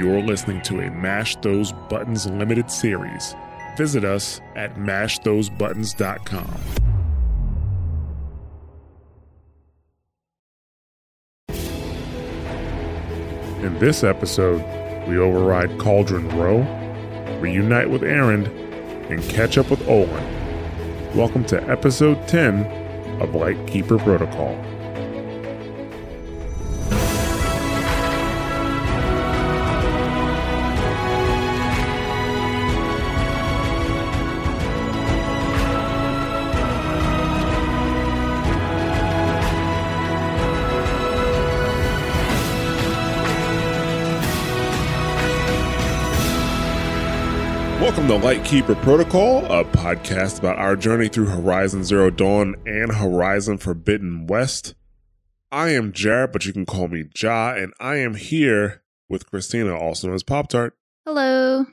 you're listening to a Mash Those Buttons limited series. Visit us at mashthosebuttons.com. In this episode, we override Cauldron Rho, reunite with Erend, and catch up with Olin. Welcome to episode 10 of Lightkeeper Protocol. To Lightkeeper Protocol, a podcast about our journey through Horizon Zero Dawn and Horizon Forbidden West. I am Jared, but you can call me Ja, and I am here with Christina, also known as Pop Tart. Hello.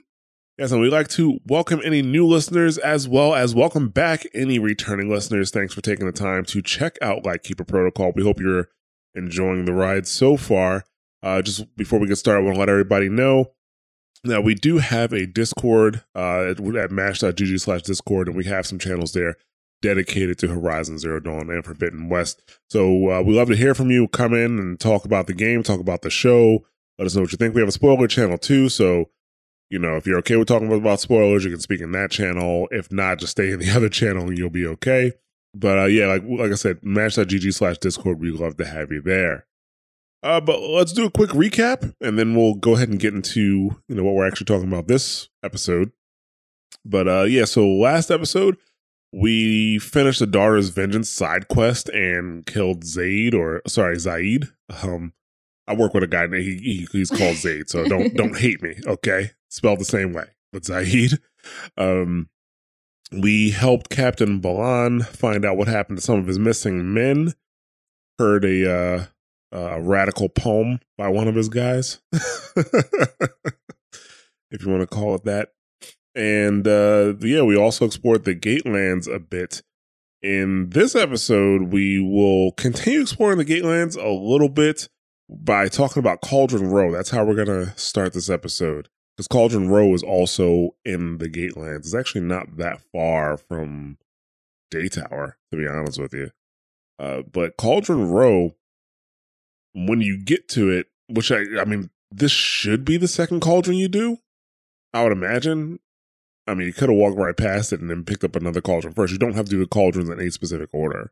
Yes, and we'd like to welcome any new listeners as well as welcome back any returning listeners. Thanks for taking the time to check out Lightkeeper Protocol. We hope you're enjoying the ride so far. Uh, just before we get started, I want to let everybody know now we do have a Discord uh, at, mash.gg slash Discord, and we have some channels there dedicated to Horizon Zero Dawn and Forbidden West. So uh, we love to hear from you. Come in and talk about the game, talk about the show. Let us know what you think. We have a spoiler channel too, so you know if you're okay with talking about spoilers, you can speak in that channel. If not, just stay in the other channel and you'll be okay. But uh, yeah, like like I said, mash.gg slash Discord. We love to have you there. Uh, but let's do a quick recap, and then we'll go ahead and get into you know what we're actually talking about this episode. But uh, yeah, so last episode we finished the daughter's vengeance side quest and killed Zaid, or sorry, Zaid. Um, I work with a guy named he, he, he's called Zaid, so don't don't hate me, okay? Spelled the same way, but Zaid. Um, we helped Captain Balan find out what happened to some of his missing men. Heard a uh, a radical poem by one of his guys, if you want to call it that. And uh, yeah, we also explored the Gatelands a bit. In this episode, we will continue exploring the Gatelands a little bit by talking about Cauldron Rho. That's how we're going to start this episode. Because Cauldron Rho is also in the Gatelands. It's actually not that far from Daytower, to be honest with you. Uh, but Cauldron Rho when you get to it, which I, I mean, this should be the second cauldron you do. I would imagine. I mean, you could have walked right past it and then picked up another cauldron first. You don't have to do the cauldrons in a specific order,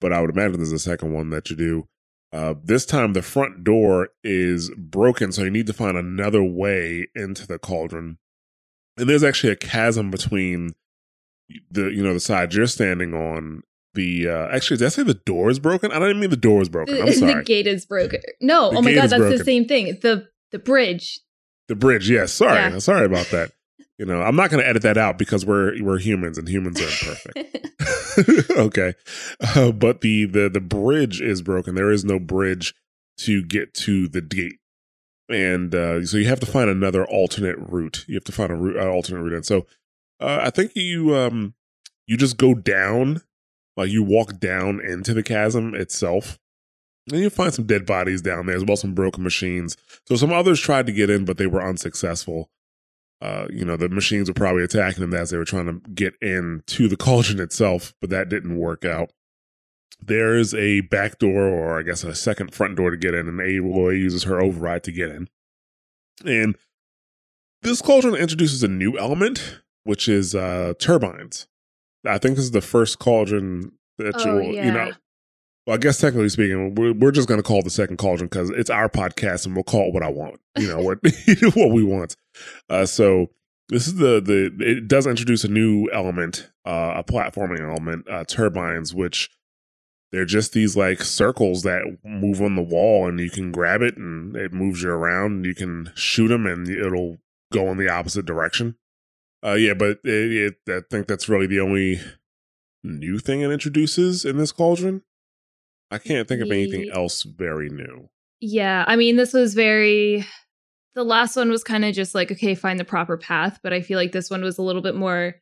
but I would imagine there's a second one that you do. Uh, this time, the front door is broken, so you need to find another way into the cauldron. And there's actually a chasm between the you know the side you're standing on the uh actually did I say the door is broken? I don't even mean the door is broken. I'm sorry. the gate is broken. No, The oh my god, that's broken. the same thing. The the bridge. The bridge, yes. Sorry. Yeah. Sorry about that. You know, I'm not gonna edit that out because we're we're humans and humans are imperfect. okay. Uh, but the, the the bridge is broken. There is no bridge to get to the gate. And uh, so you have to find another alternate route. You have to find a route, uh, alternate route. And so uh, I think you um you just go down, like you walk down into the chasm itself. And you find some dead bodies down there as well, as some broken machines. So some others tried to get in, but they were unsuccessful. Uh, you know, the machines were probably attacking them as they were trying to get in to the cauldron itself, but that didn't work out. There's a back door, or I guess a second front door to get in, and Aloy uses her override to get in. And this cauldron introduces a new element, which is uh turbines. I think this is the first cauldron that Oh, you'll, you know, well, I guess technically speaking, we're, we're just going to call it the second cauldron because it's our podcast and we'll call it what I want. You know what what we want. Uh, so this is the the it does introduce a new element, uh, a platforming element, uh, turbines, which they're just these like circles that move on the wall, and you can grab it and it moves you around. And you can shoot them, and it'll go in the opposite direction. Uh, yeah, but it, it, I think that's really the only new thing it introduces in this cauldron. I can't think of anything else very new. yeah, I mean, this was very. The last one was kind of just like, okay, find the proper path, but I feel like this one was a little bit more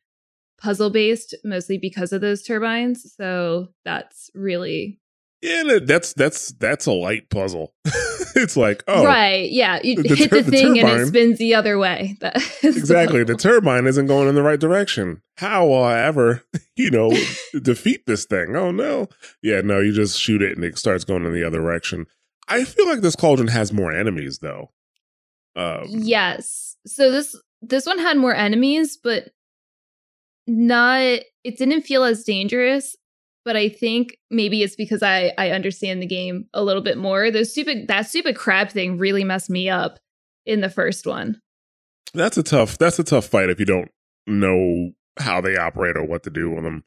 puzzle based, mostly because of those turbines. So that's really Yeah, that's that's that's a light puzzle. it's like, oh, right, yeah, you the hit the, the thing and it spins the other way. exactly, the, the turbine isn't going in the right direction. How will I ever, you know, defeat this thing? Oh no, yeah, no, you just shoot it and it starts going in the other direction. I feel like this cauldron has more enemies though. Um, yes, so this this one had more enemies, but not. It didn't feel as dangerous but I think maybe it's because I I understand the game a little bit more. Those stupid that stupid crab thing really messed me up in the first one. That's a tough that's a tough fight if you don't know how they operate or what to do with them.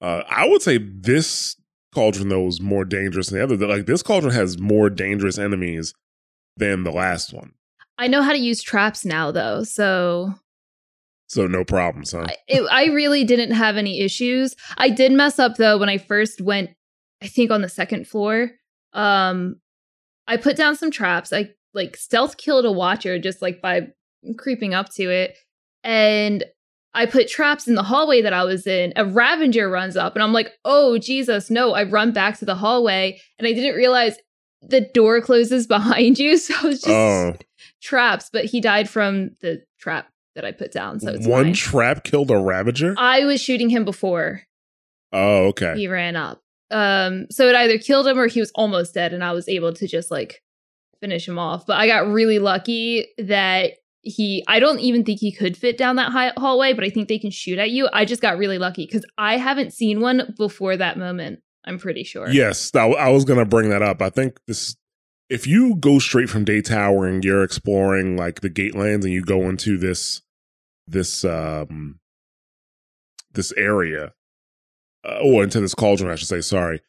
Uh, I would say this cauldron though is more dangerous than the other. Like this cauldron has more dangerous enemies than the last one. I know how to use traps now though, so so no problems, huh? It, I really didn't have any issues. I did mess up though when I first went. I think on the second floor. Um, I put down some traps. I like stealth killed a watcher just like by creeping up to it, and I put traps in the hallway that I was in. A Ravager runs up, and I'm like, "Oh Jesus, no!" I run back to the hallway, and I didn't realize the door closes behind you, so it's just oh. traps. But he died from the trap that I put down. So one trap killed a Ravager. I was shooting him before. Oh, okay. He ran up. Um, so it either killed him or he was almost dead, and I was able to just like finish him off. But I got really lucky that he. I don't even think he could fit down that high hallway, but I think they can shoot at you. I just got really lucky because I haven't seen one before that moment. I'm pretty sure. Yes, I, I was gonna bring that up. I think this if you go straight from Day Tower and you're exploring like the Gatelands and you go into this this um this area uh, or into this cauldron, I should say. Sorry,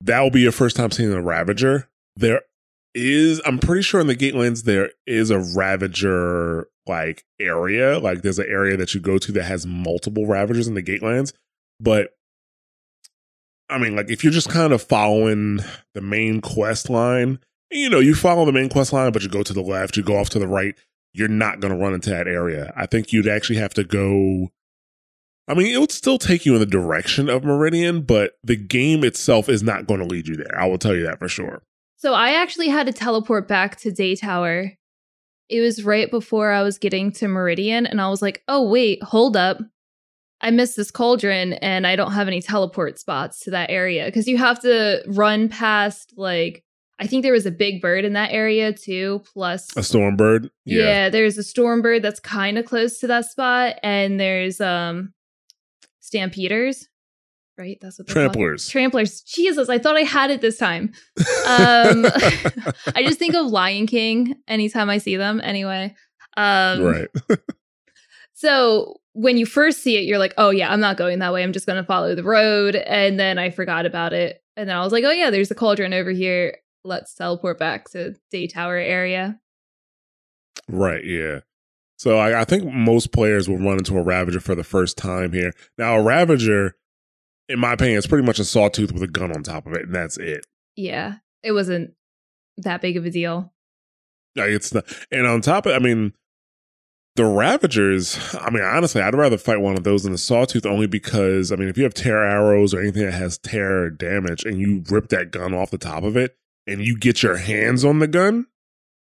that will be your first time seeing a Ravager. There is, I'm pretty sure in the Gatelands there is a Ravager like area. Like there's an area that you go to that has multiple Ravagers in the Gatelands, but I mean, like if you're just kind of following the main quest line, you know, you follow the main quest line, but you go to the left, you go off to the right, you're not going to run into that area. I think you'd actually have to go. I mean, it would still take you in the direction of Meridian, but the game itself is not going to lead you there. I will tell you that for sure. So I actually had to teleport back to Day Tower. It was right before I was getting to Meridian, and I was like, oh, wait, hold up. I missed this cauldron and I don't have any teleport spots to that area because you have to run past like I think there was a big bird in that area too, plus a storm bird. Yeah, yeah there's a storm bird that's kind of close to that spot, and there's um stampeders. Right, that's what tramplers. Called. Tramplers. Jesus, I thought I had it this time. Um, I just think of Lion King anytime I see them. Anyway, um, right. so when you first see it, you're like, "Oh yeah, I'm not going that way. I'm just going to follow the road." And then I forgot about it, and then I was like, "Oh yeah, there's a cauldron over here." Let's teleport back to Day Tower area. Right, yeah. So I, I, think most players will run into a Ravager for the first time here. Now, a Ravager, in my opinion, is pretty much a sawtooth with a gun on top of it, and that's it. Yeah, it wasn't that big of a deal. Like it's not, and on top of, I mean, the Ravagers. I mean, honestly, I'd rather fight one of those than a Sawtooth, only because I mean, if you have tear arrows or anything that has tear damage, and you rip that gun off the top of it, and you get your hands on the gun,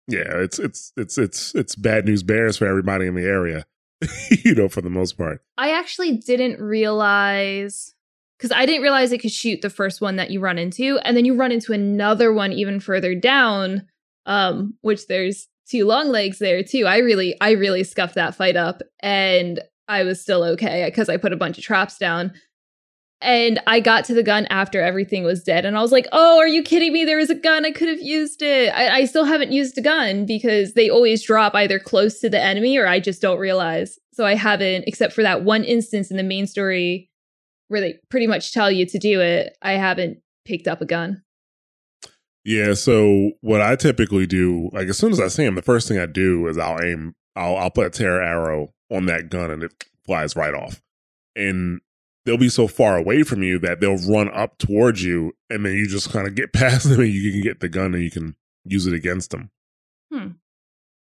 yeah, it's it's it's it's it's bad news bears for everybody in the area. you know, for the most part. I actually didn't realize because I didn't realize it could shoot the first one that you run into, and then you run into another one even further down, um, which there's two long legs there too. I really, I really scuffed that fight up, and I was still okay because I put a bunch of traps down. And I got to the gun after everything was dead. And I was like, oh, are you kidding me? There was a gun. I could have used it. I, I, still haven't used a gun because they always drop either close to the enemy or I just don't realize. So I haven't, except for that one instance in the main story where they pretty much tell you to do it, I haven't picked up a gun. Yeah. So what I typically do, like as soon as I see him, the first thing I do is I'll aim, I'll, I'll put a tear arrow on that gun and it flies right off. And they'll be so far away from you that they'll run up towards you and then you just kind of get past them and you can get the gun and you can use it against them. Hmm.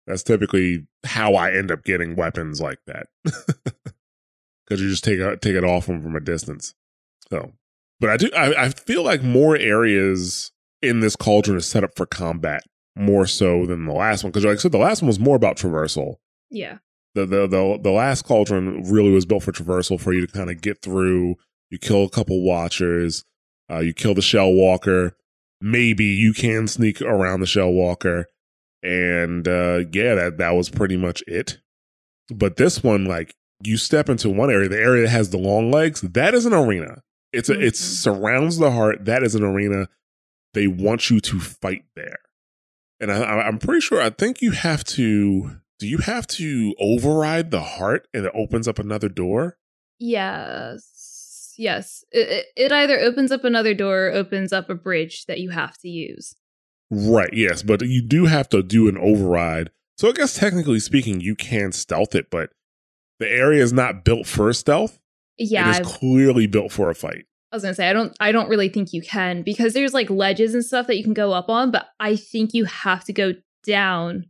That's typically how I end up getting weapons like that. Because you just take a, take it off them from a distance. So But I do I, I feel like more areas in this cauldron is set up for combat more so than the last one because like I said the last one was more about traversal. Yeah. The the the the last cauldron really was built for traversal for you to kind of get through. You kill a couple watchers, uh, you kill the shell walker. Maybe you can sneak around the shell walker, and uh, yeah, that that was pretty much it. But this one, like you step into one area, the area that has the long legs, that is an arena. It's a, it Mhm. surrounds the heart. That is an arena. They want you to fight there, and I- I'm pretty sure. I think you have to. Do you have to override the heart, and it opens up another door? Yes. Yes. It, it, it either opens up another door or opens up a bridge that you have to use. Right. Yes, but you do have to do an override. So I guess technically speaking, you can stealth it, but the area is not built for stealth. Yeah. it is clearly built for a fight. I was gonna say I don't I don't really think you can because there's like ledges and stuff that you can go up on, but I think you have to go down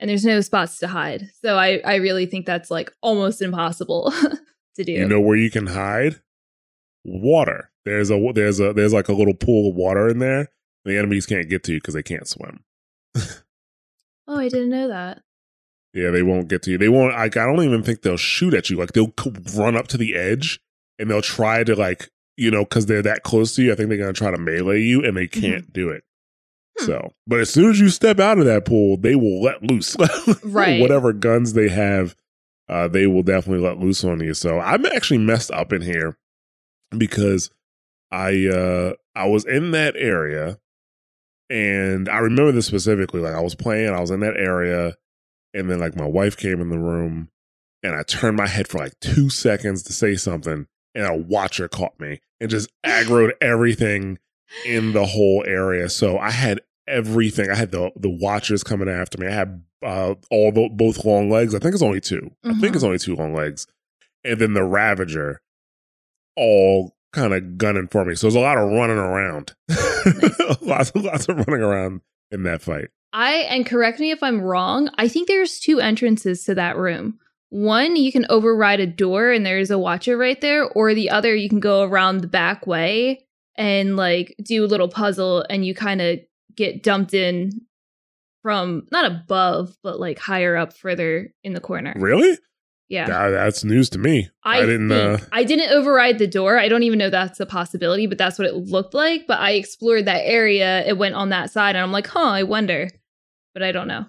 and there's no spots to hide. So I I really think that's like almost impossible to do. You know where you can hide? Water. There's a there's a there's like a little pool of water in there. The enemies can't get to you because they can't swim. oh, I didn't know that. Yeah, they won't get to you. They won't. Like, I don't even think they'll shoot at you. Like, they'll c- run up to the edge and they'll try to like, you know, because they're that close to you. I think they're gonna try to melee you, and they mm-hmm. can't do it. Hmm. So, but as soon as you step out of that pool, they will let loose. Right. Whatever guns they have, uh, they will definitely let loose on you. So I'm actually messed up in here because I uh I was in that area and I remember this specifically. Like I was playing, I was in that area, and then like my wife came in the room and I turned my head for like two seconds to say something, and a watcher caught me and just aggroed everything in the whole area. So I had everything. I had the the watchers coming after me. I had uh, all the both long legs. I think it's only 2 I think it's only two long legs, and then the Ravager, all kind of gunning for me. So there's a lot of running around, lots of lots of running around in that fight. I and correct me if I'm wrong. I think there's two entrances to that room. One, you can override a door and there's a watcher right there, or the other, you can go around the back way and like do a little puzzle and you kind of get dumped in from not above, but like higher up further in the corner. Really? Yeah. That- that's news to me. I, didn't. think- Uh, I didn't override the door. I don't even know that's a possibility, but that's what it looked like. But I explored that area. It went on that side, and I'm like, huh, I wonder. But I don't know.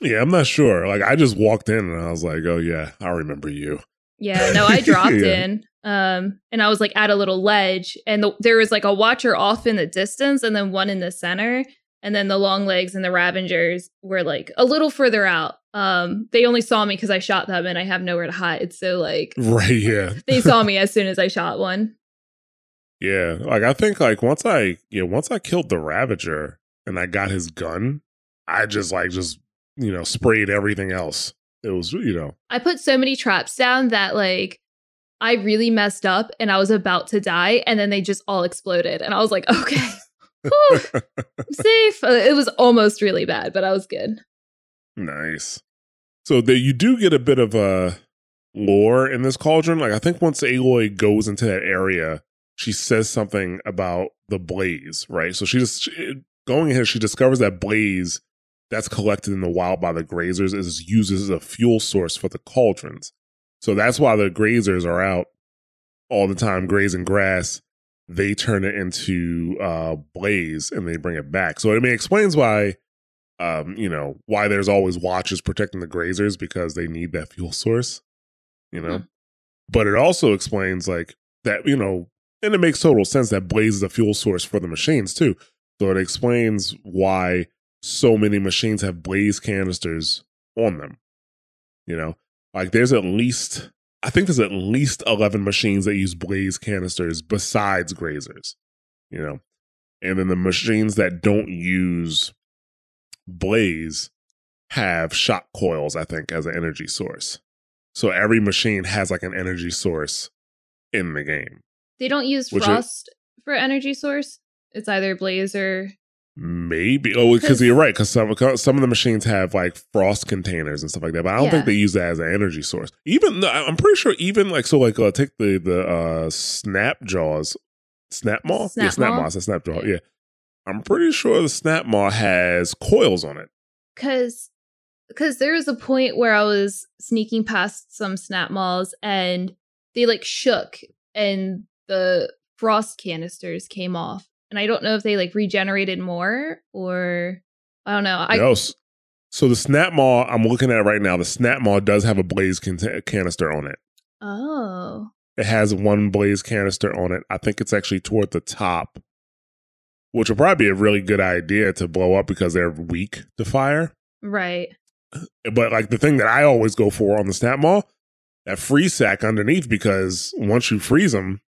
yeah, I'm not sure. Like I just walked in and I was like, oh yeah, I remember you. Yeah, no, I dropped Yeah. in. Um, and I was like at a little ledge, and the, there was like a watcher off in the distance, and then one in the center, and then the long legs and the Ravagers were like a little further out. Um, they only saw me because I shot them, and I have nowhere to hide. So like Right? Yeah. they saw me as soon as I shot one. Yeah, like I think like once I yeah once I killed the Ravager and I got his gun, I just like just you know sprayed everything else. It was you know I put so many traps down that like I really messed up, and I was about to die, and then they just all exploded, and I was like, okay. I'm safe. Uh, It was almost really bad, but I was good. nice. So that you do get a bit of a lore in this cauldron. Like I think once Aloy goes into that area, she says something about the blaze, right? So she just she, going ahead, she discovers that blaze that's collected in the wild by the grazers is used as a fuel source for the cauldrons. So that's why the grazers are out all the time grazing grass. They turn it into uh, blaze and they bring it back. So I mean, it explains why, um, you know, why there's always watches protecting the grazers because they need that fuel source, you know. Hmm. But it also explains like that, you know, and it makes total sense that blaze is a fuel source for the machines too. So it explains why so many machines have blaze canisters on them. You know, like there's at least I think there's at least 11 machines that use blaze canisters besides grazers, you know. And then the machines that don't use blaze have shock coils, I think, as an energy source. So every machine has like an energy source in the game. They don't use is- frost for energy source. It's either blaze or Maybe. Oh, because 'Cause- you're right. Because some some of the machines have like frost containers and stuff like that. But I don't Yeah. think they use that as an energy source. Even I'm pretty sure. Even like so, like uh, take the the uh, snap jaws Snap Maw? Snap yeah, Snap Maw? It's a Snap Jaw. Yeah. Yeah. I'm pretty sure the Snap Maw has coils on it. because because there was a point where I was sneaking past some snap maws and they like shook and the frost canisters came off. And I don't know if they like regenerated more or I don't know. I no. s- So the Snap Maw, I'm looking at right now. The Snap Maw does have a blaze can- canister on it. oh It has one blaze canister on it. I think it's actually toward the top, which would probably be a really good idea to blow up because they're weak to fire. right. Uh, but like the thing that I always go for on the Snap Maw, that freeze sack underneath, because once you freeze them,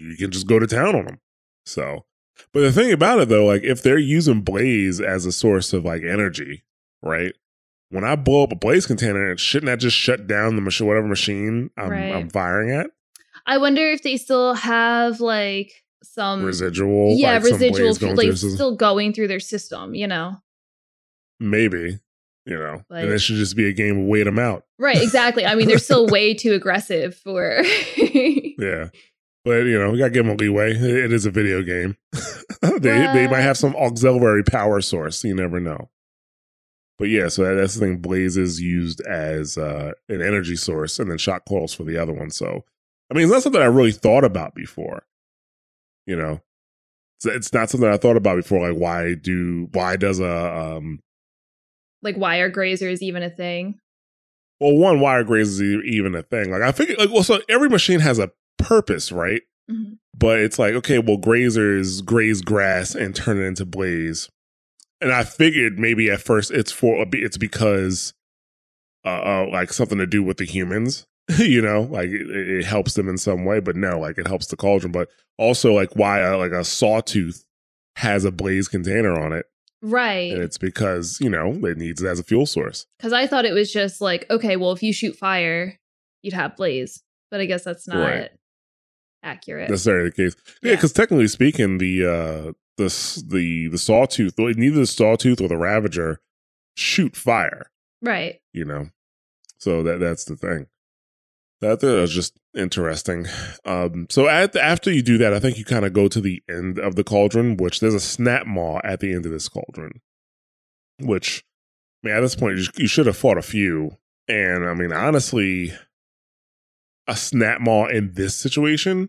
you can just go to town on them. So, but the thing about it though, like if they're using blaze as a source of like energy, right? When I blow up a blaze container, shouldn't that just shut down the machine, whatever machine I'm, Right. I'm firing at? I wonder if they still have like some residual, yeah like some residual going like through the system? still going through their system. You know. maybe, you know, and it should just be a game of wait them out. Right, exactly. I mean, they're still way too aggressive for. Yeah. But you know, we gotta give them a leeway. It is a video game. they they might have some auxiliary power source. You never know. But yeah, so that- that's the thing. Blaze is used as uh, an energy source, and then shock coils for the other one. So, I mean, it's not something I really thought about before. You know, it's, it's not something I thought about before. Like, why do why does a um like are grazers even a thing? well one why graze is e- even a thing? Like, I figure like well, so every machine has a purpose, right? Mhm. but it's like okay well grazers graze grass and turn it into blaze and i figured maybe at first it's for it's because uh, uh like something to do with the humans you know like it, it helps them in some way but no like it helps the cauldron but also like why uh, like a sawtooth has a blaze container on it Right. and it's because you know it needs it as a fuel source Because I thought it was just like, okay, well, if you shoot fire, you'd have blaze. But I guess that's not Right. Accurate. necessarily the case yeah Yeah. because technically speaking the uh the the the sawtooth neither the sawtooth or the ravager shoot fire right. you know so that that's the thing that that was just interesting um so at after you do that i think you kind of go to the end of the cauldron which there's a snap maw at the end of this cauldron which I mean, at this point you, you should have fought a few and i mean honestly a snap maw in this situation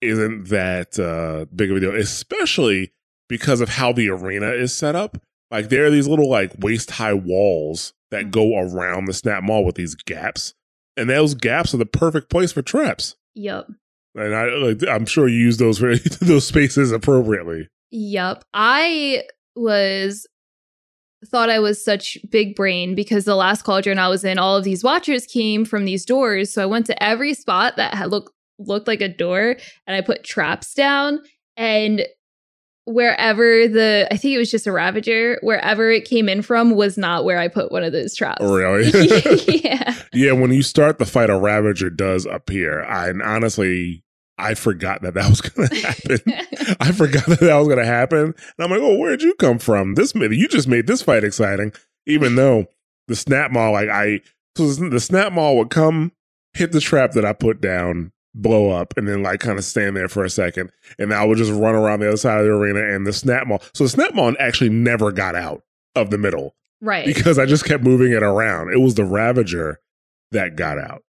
isn't that uh big of a deal especially because of how the arena is set up like there are these little like waist high walls that go around the snap maw with these gaps, and those gaps are the perfect place for traps. Yep. And I, like, I'm sure you use those for those spaces appropriately. Yep. I was thought I was such big brain because the last cauldron I was in, all of these watchers came from these doors. So I went to every spot that had looked looked like a door and I put traps down and wherever the I think it was just a ravager, wherever it came in from was not where I put one of those traps. Oh, really? yeah. yeah. When you start the fight, a Ravager does appear. I and honestly, I forgot that that was going to happen. I forgot that that was going to happen. And I'm like, oh, where'd you come from? This made you just made this fight exciting, even though the snap maw, like I, so the snap maw would come, hit the trap that I put down, blow up, and then like kind of stand there for a second, and I would just run around the other side of the arena, and the snap maw. So the snap maw actually never got out of the middle right. because I just kept moving it around. It was the Ravager that got out,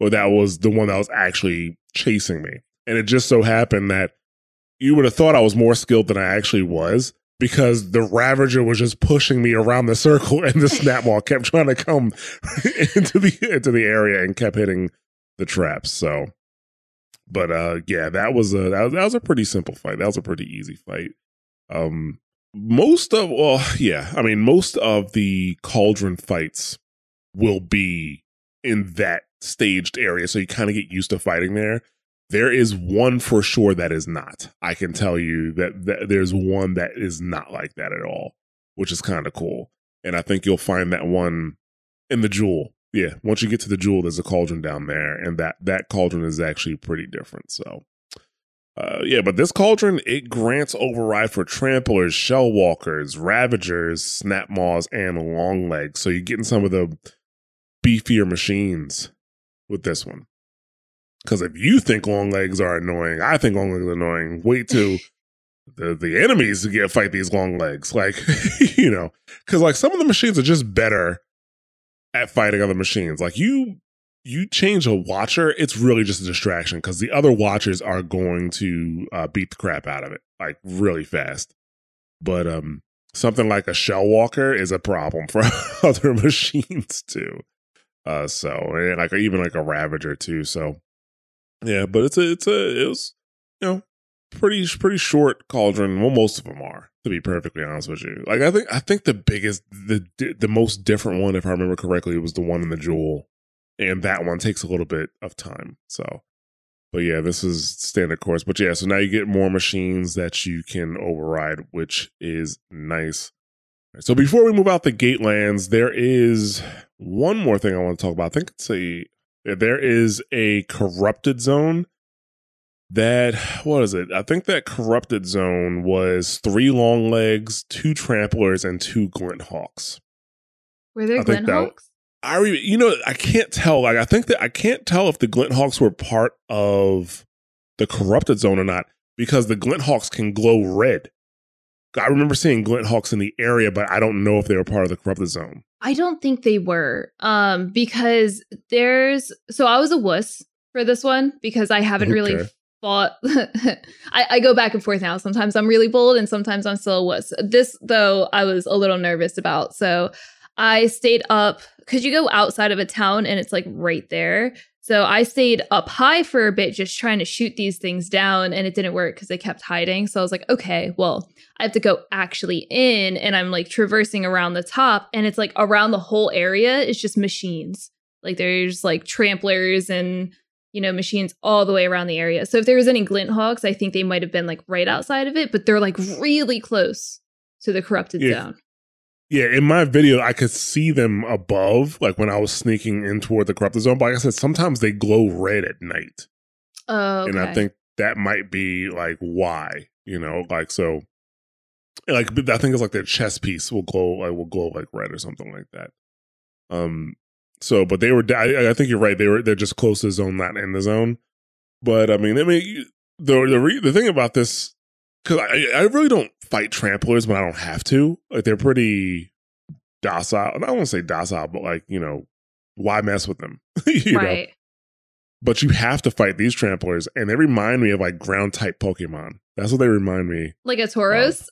or that was the one that was actually chasing me. And it just so happened that you would have thought I was more skilled than I actually was because the Ravager was just pushing me around the circle, and the Snapmaw kept trying to come into the into the area and kept hitting the traps. So, but uh, yeah, that was a that was, that was a pretty simple fight. That was a pretty easy fight. Um, most of well yeah i mean most of the cauldron fights will be in that staged area so you kind of get used to fighting there there is one for sure that is not i can tell you that, that there's one that is not like that at all which is kind of cool and i think you'll find that one in the jewel yeah once you get to the jewel there's a cauldron down there and that that cauldron is actually pretty different so uh, yeah, but this cauldron it grants override for tramplers, shell walkers, ravagers, snap maws, and long legs. So you're getting some of the beefier machines with this one. Because if you think long legs are annoying, I think long legs are annoying. Wait till the the enemies to get fight these long legs. Like you know, because like some of the machines are just better at fighting other machines. Like you you change a watcher, it's really just a distraction because the other watchers are going to uh, beat the crap out of it like really fast. But um, something like a shell walker is a problem for other machines too. Uh, so and like even like a ravager too. So yeah, but it's a it's a it was you know pretty pretty short cauldron. Well, most of them are to be perfectly honest with you. Like I think I think the biggest the the most different one, if I remember correctly, was the one in the jewel, and that one takes a little bit of time. So, but yeah, this is standard course. But yeah, so now you get more machines that you can override, which is nice. So before we move out the gate lands, there is one more thing I want to talk about. I think it's a there is a corrupted zone that what is it? I think that corrupted zone was three long legs, two tramplers, and two glint hawks. Were there glint hawks? I re- you know I can't tell. Like I think that I can't tell if the glint hawks were part of the corrupted zone or not because the glint hawks can glow red. I remember seeing glint hawks in the area, but I don't know if they were part of the corrupted zone. I don't think they were, um, because there's so I was a wuss for this one because I haven't okay. really fought. I, I, go back and forth now. Sometimes I'm really bold, and sometimes I'm still a wuss. This though, I was a little nervous about, so I stayed up because you go outside of a town and it's like right there. So I stayed up high for a bit, just trying to shoot these things down, and it didn't work because they kept hiding. So I was like, okay, well, I have to go actually in, and I'm like traversing around the top, and it's like around the whole area is just machines. Like there's like tramplers and you know machines all the way around the area. So if there was any glint hawks, I think they might have been like right outside of it, but they're like really close to the corrupted yeah. zone. Yeah, in my video, I could see them above, like when I was sneaking in toward the corrupted zone. But like I said, sometimes they glow red at night. Oh, okay. and I think that might be like why, you know, like so. Like I think it's like their chest piece will glow, like will glow like red or something like that. Um. So, but they were. I, I think you're right. They were. They're just close to the zone, not in the zone. But I mean, I mean, the the re, the thing about this because I, I really don't fight tramplers when I don't have to. Like they're pretty docile. I don't want to say docile, but like you know, why mess with them? you right. know. But you have to fight these tramplers, and they remind me of like ground type Pokemon. That's what they remind me. Like a Tauros.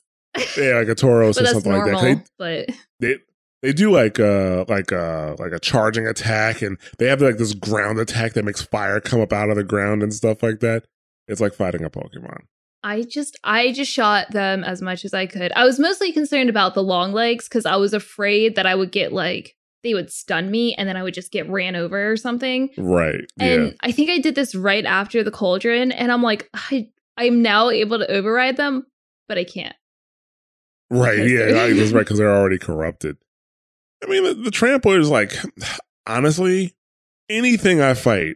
yeah, like a Tauros or something normal, like that. They, but they they do like a like a like a charging attack, and they have like this ground attack that makes fire come up out of the ground and stuff like that. It's like fighting a Pokemon. I just I just shot them as much as I could. I was mostly concerned about the long legs because I was afraid that I would get like they would stun me and then I would just get ran over or something. Right. And yeah. I think I did this right after the cauldron and I'm like, I I'm now able to override them, but I can't. Right. Yeah, that's right, because they're already corrupted. I mean, the, the trampler is like, honestly, anything I fight,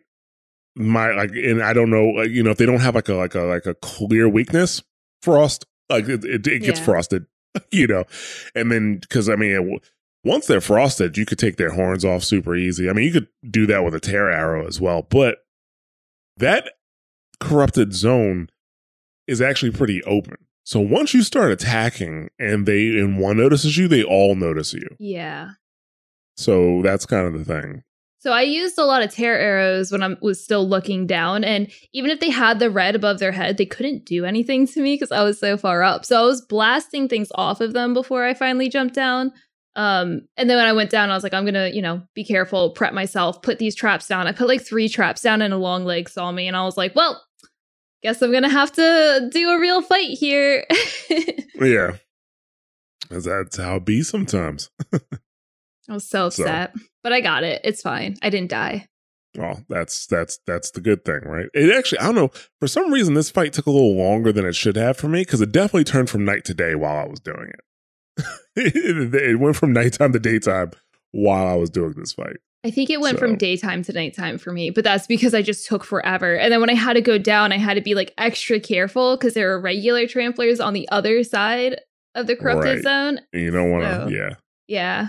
my like and i don't know like you know if they don't have like a like a like a clear weakness frost like it, it, it gets yeah. frosted you know? And then because i mean it, once they're frosted you could take their horns off super easy. I mean you could do that with a tear arrow as well but that corrupted zone is actually pretty open. So once you start attacking and they and one notices you they all notice you. Yeah. So that's kind of the thing so I used a lot of tear arrows when I was still looking down, and even if they had the red above their head, they couldn't do anything to me because I was so far up. So I was blasting things off of them before I finally jumped down. Um, and then when I went down, I was like, I'm gonna, you know, be careful, prep myself, put these traps down. I put like three traps down, and a long leg saw me, and I was like, well, guess I'm gonna have to do a real fight here. yeah, that's how it be sometimes. I was so upset, so, but I got it. It's fine. I didn't die. Well, that's that's that's the good thing, right? It actually, I don't know. For some reason, this fight took a little longer than it should have for me because it definitely turned from night to day while I was doing it. it, it went from nighttime to daytime while I was doing this fight. I think it went so. from daytime to nighttime for me, but that's because I just took forever. And then when I had to go down, I had to be like extra careful because there are regular tramplers on the other side of the corrupted right. zone. And you don't want to, so, yeah. Yeah.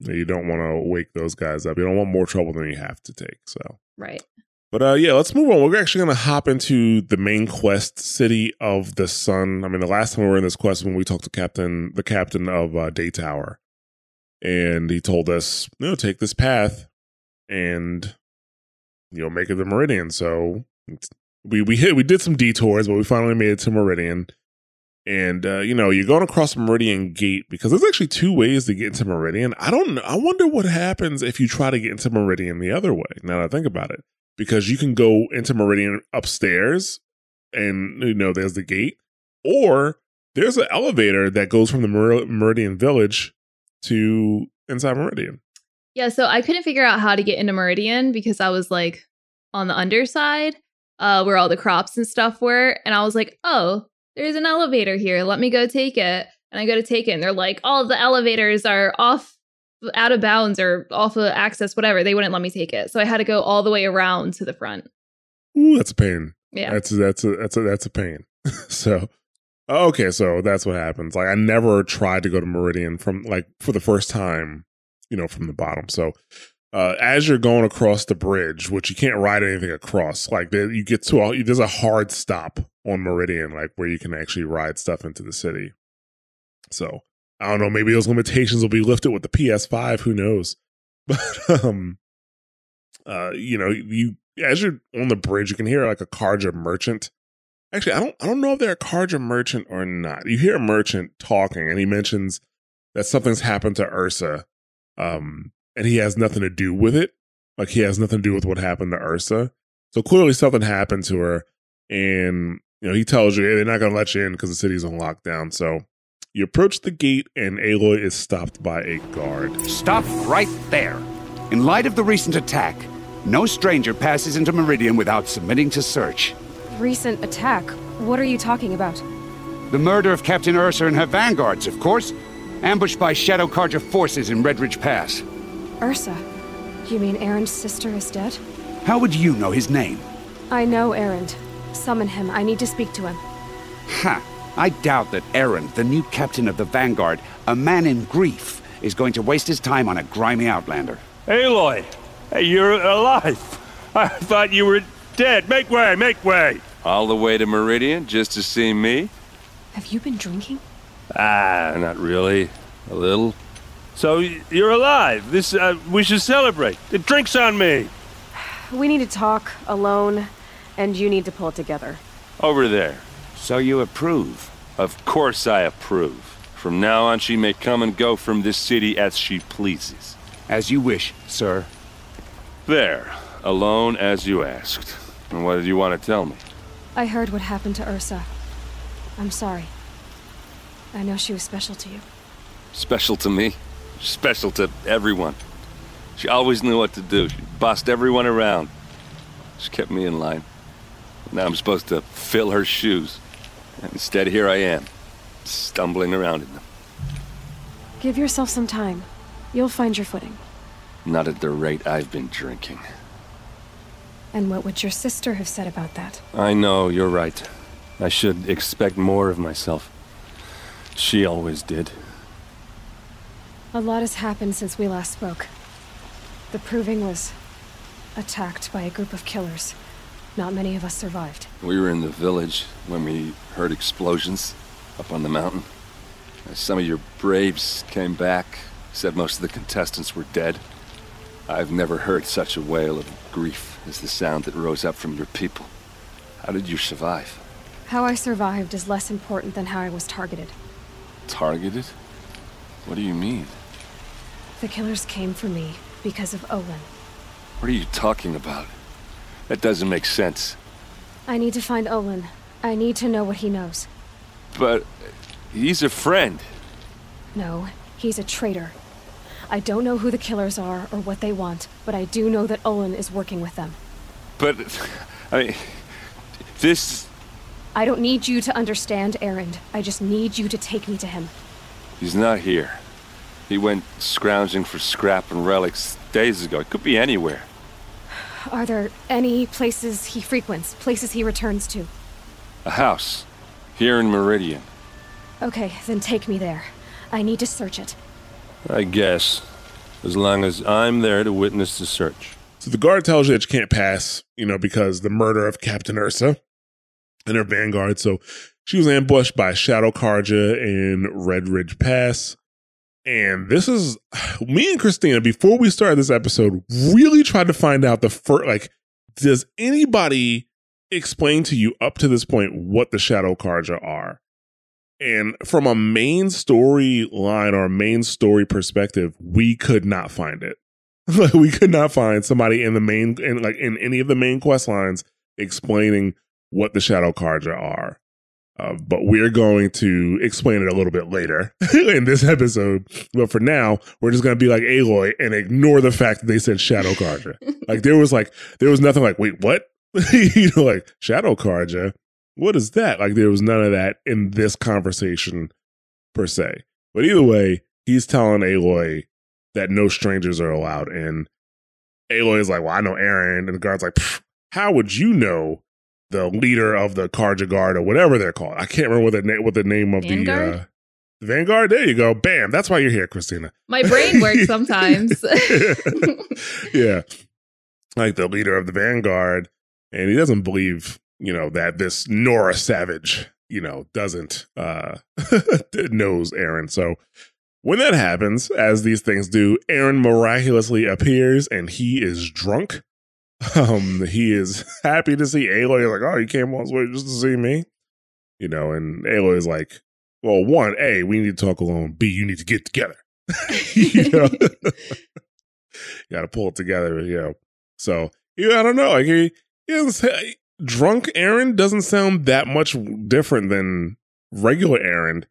You don't want to wake those guys up. You don't want more trouble than you have to take. So right. But uh, yeah, let's move on. We're actually going to hop into the main quest, City of the Sun. I mean, the last time we were in this quest when we talked to Captain, the captain of uh, Day Tower, and he told us, you know, take this path and you know make it the Meridian. So we we hit we did some detours, but we finally made it to Meridian. And uh, you know, you're going across Meridian Gate because there's actually two ways to get into Meridian. I don't know. I wonder what happens if you try to get into Meridian the other way. Now that I think about it, because you can go into Meridian upstairs, and you know there's the gate, or there's an elevator that goes from the Mer- Meridian Village to inside Meridian. Yeah, so I couldn't figure out how to get into Meridian because I was like on the underside, uh, where all the crops and stuff were, and I was like, oh, there's an elevator here. Let me go take it. And I go to take it, and they're like, all the elevators are off, out of bounds, or off of access, whatever. They wouldn't let me take it, so I had to go all the way around to the front. Ooh, that's a pain. Yeah, That's that's a that's a that's a pain. so okay, so that's what happens. Like I never tried to go to Meridian from like for the first time, you know, from the bottom. So uh, as you're going across the bridge, which you can't ride anything across, like there, you get to a, there's a hard stop on Meridian, like where you can actually ride stuff into the city. So I don't know, maybe those limitations will be lifted with the PS5. Who knows? But um, uh, you know, you as you're on the bridge, you can hear like a Carja merchant. Actually, I don't I don't know if they're a Carja merchant or not. You hear a merchant talking, and he mentions that something's happened to Ursa, um, and he has nothing to do with it. Like he has nothing to do with what happened to Ursa. So clearly something happened to her, and you know he tells you hey, they're not going to let you in because the city's on lockdown. So you approach the gate, and Aloy is stopped by a guard. Stop right there. In light of the recent attack, no stranger passes into Meridian without submitting to search. Recent attack? What are you talking about? The murder of Captain Ursa and her vanguards, of course. Ambushed by Shadow Carja forces in Redridge Pass. Ursa? You mean Erend's sister is dead? How would you know his name? I know Erend. Summon him. I need to speak to him. Ha! I doubt that Erend, the new captain of the Vanguard, a man in grief, is going to waste his time on a grimy outlander. Aloy, hey, you're alive. I thought you were dead. Make way, make way. All the way to Meridian just to see me? Have you been drinking? Ah, not really. A little. So you're alive. This uh, we should celebrate. The drinks on me. We need to talk alone, and you need to pull it together. Over there. So you approve? Of course I approve. From now on, she may come and go from this city as she pleases. As you wish, sir. There, alone as you asked. And what did you want to tell me? I heard what happened to Ursa. I'm sorry. I know she was special to you. Special to me, special to everyone. She always knew what to do. She bossed everyone around. She kept me in line. Now I'm supposed to fill her shoes. And instead, here I am, stumbling around in them. Give yourself some time. You'll find your footing. Not at the rate I've been drinking. And what would your sister have said about that? I know, you're right. I should expect more of myself. She always did. A lot has happened since we last spoke. The Proving was attacked by a group of killers. Not many of us survived. We were in the village when we heard explosions up on the mountain. Some of your braves came back, said most of the contestants were dead. I've never heard such a wail of grief as the sound that rose up from your people. How did you survive? How I survived is less important than how I was targeted. Targeted? What do you mean? The killers came for me because of Olin. What are you talking about? That doesn't make sense. I need to find Olin. I need to know what he knows. But he's a friend. No, he's a traitor. I don't know who the killers are or what they want, but I do know that Olin is working with them. But, I mean, this. I don't need you to understand, Erend. I just need you to take me to him. He's not here. He went scrounging for scrap and relics days ago. It could be anywhere. Are there any places he frequents, places he returns to? A house. Here in Meridian. Okay, then take me there. I need to search it. I guess. As long as I'm there to witness the search. So So the guard tells you that you can't pass, you know, because the murder of Captain Ursa and her vanguard. So she was ambushed by Shadow Carja in Red Ridge Pass. And this is me and Christina, before we started this episode, really tried to find out the first, like, does anybody explain to you up to this point what the Shadow Carja are? And from a main story line or main story perspective, we could not find it. like we could not find somebody in the main in like in any of the main quest lines explaining what the Shadow Carja are. Uh, but we're going to explain it a little bit later in this episode. But for now, we're just going to be like Aloy and ignore the fact that they said Shadow Carja. like there was like there was nothing like wait what you know like Shadow Carja. What is that? Like there was none of that in this conversation per se. But either way, he's telling Aloy that no strangers are allowed. And Aloy is like, well, I know Erend, And the guard's like, how would you know the leader of the Carja Guard or whatever they're called? I can't remember what the, na- what the name of Vanguard? the uh, Vanguard. There you go. Bam. That's why you're here, Christina. My brain works sometimes. yeah. Like the leader of the Vanguard. And he doesn't believe, you know, that this Nora Savage, you know, doesn't uh knows Erend. So when that happens, as these things do, Erend miraculously appears and he is drunk. Um, he is happy to see Aloy. He's like, oh, you came all this way just to see me, you know. And Aloy is like, well, one, a, we need to talk alone. B, you need to get together. you know, got to pull it together. You know, so yeah, I don't know. Like he, he drunk Erend doesn't sound that much different than regular Erend.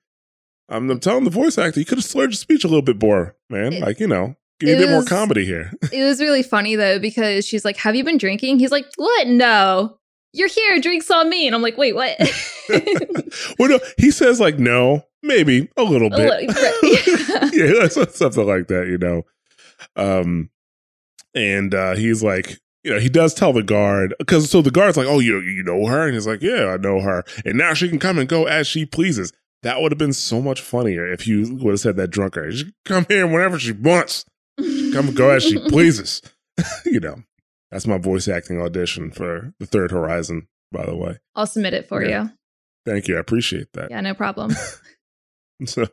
I'm, I'm telling the voice actor, you could have slurred your speech a little bit more, man. Like, you know, give me a it bit more comedy here. it was really funny though because she's like, "Have you been drinking?" He's like, "What? No." You're here. Drinks on me, and I'm like, "Wait, what?" well, no, he says like no, maybe a little bit. li- right, yeah. yeah, something like that, you know. Um, and uh, he's like, you know, he does tell the guard because so the guard's like, oh, you you know her, and he's like, yeah, I know her, and now she can come and go as she pleases. That would have been so much funnier if you would have said that drunker. She can come here whenever she wants, come go as she pleases. you know, that's my voice acting audition for the Third Horizon. By the way, I'll submit it for Yeah. you. thank you, I appreciate that. Yeah, no problem. So,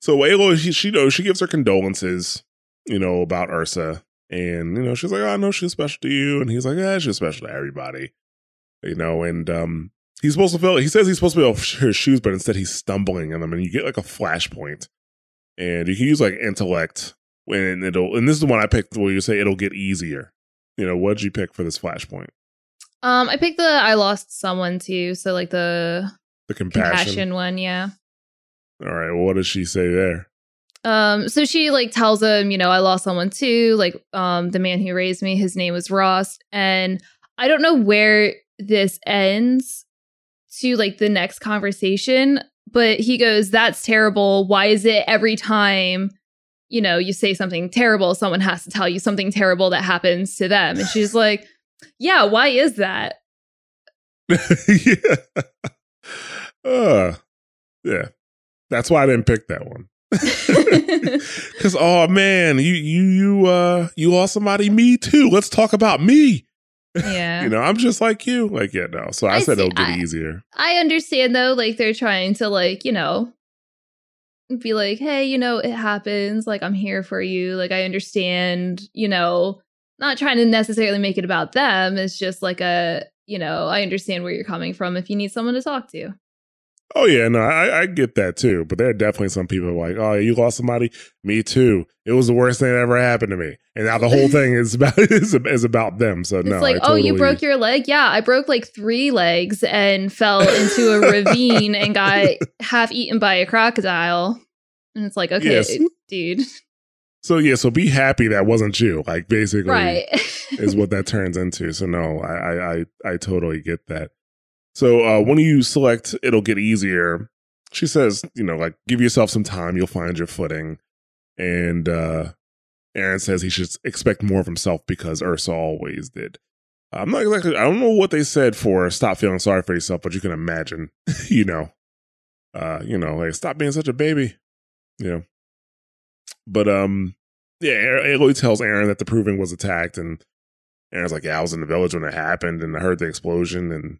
so Aloy, she, she knows she gives her condolences, you know, about Ursa, and you know, she's like, oh, "I know she's special to you," and he's like, "Yeah, she's special to everybody," you know. And um, he's supposed to feel. He says he's supposed to be to her shoes, but instead he's stumbling in them, and you get like a flashpoint, and you can use like intellect when it'll. And this is the one I picked where you say it'll get easier. You know, what'd you pick for this flashpoint? um, I picked the I lost someone too, so like the The compassion. compassion one, yeah. All right. Well, what does she say there? Um, so she like tells him, you know, I lost someone too. Like, um, the man who raised me, his name was Ross, and I don't know where this ends to like the next conversation, but he goes, "That's terrible. Why is it every time?" You know, you say something terrible, someone has to tell you something terrible that happens to them. And she's like, Yeah, why is that? yeah. Uh, yeah. That's why I didn't pick that one. Cause oh man, you you you uh you lost somebody. Me too. Let's talk about me. yeah. You know, I'm just like you. Like yeah, no. So I, I said see- it'll get I- easier. I understand though, like they're trying to like, you know, be like, hey, you know, it happens. Like I'm here for you. Like I understand, you know, not trying to necessarily make it about them. It's just like a, you know, I understand where you're coming from if you need someone to talk to. Oh yeah, no, I, I get that too. But there are definitely some people like, oh, you lost somebody. Me too. It was the worst thing that ever happened to me. And now the whole thing is about is, is about them. So It's no, like, I oh, you broke your leg? Yeah, I broke like three legs and fell into a ravine and got half eaten by a crocodile. And it's like, okay, Yes. dude. So yeah, so be happy that wasn't you. Like basically, Right. is what that turns into. So no, I I I, I totally get that. So uh, when you select, it'll get easier. She says, you know, like give yourself some time, you'll find your footing. And uh Erend says he should expect more of himself because Ursa always did. I'm not exactly. I don't know what they said for stop feeling sorry for yourself, but you can imagine, you know, uh, you know, like stop being such a baby, you know. But um, yeah, Aloy tells Erend that the Proving was attacked, and Erend's like, yeah, I was in the village when it happened and I heard the explosion. And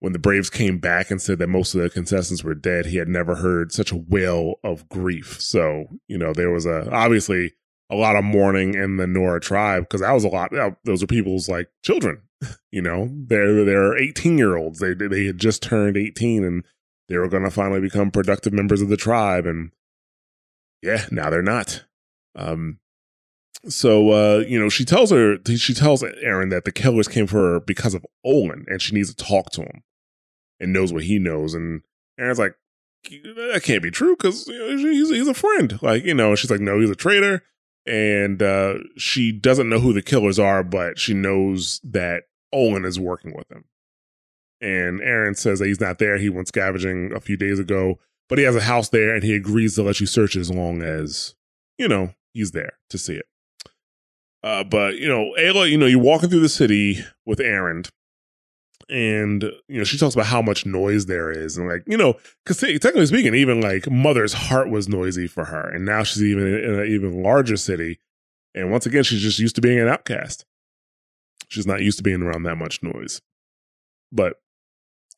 when the Braves came back and said that most of the contestants were dead, he had never heard such a wail of grief. So, you know, there was a obviously a lot of mourning in the Nora tribe because that was a lot. Those are people's like children, you know, they're, they're 18 year olds. They, they had just turned 18 and they were going to finally become productive members of the tribe. And yeah, now they're not. Um, so uh, you know, she tells her she tells Erend that the killers came for her because of Olin, and she needs to talk to him and knows what he knows. And Erend's like, that can't be true because you know, he's he's a friend. Like you know, she's like, no, he's a traitor, and uh, she doesn't know who the killers are, but she knows that Olin is working with them. And Erend says that he's not there. He went scavenging a few days ago, but he has a house there, and he agrees to let you search as long as you know he's there to see it. Uh, but you know, Ayla, you know, you're walking through the city with Erend, and you know, she talks about how much noise there is, and like, you know, because technically speaking, even like Mother's heart was noisy for her, and now she's even in an even larger city, and once again, she's just used to being an outcast. She's not used to being around that much noise. But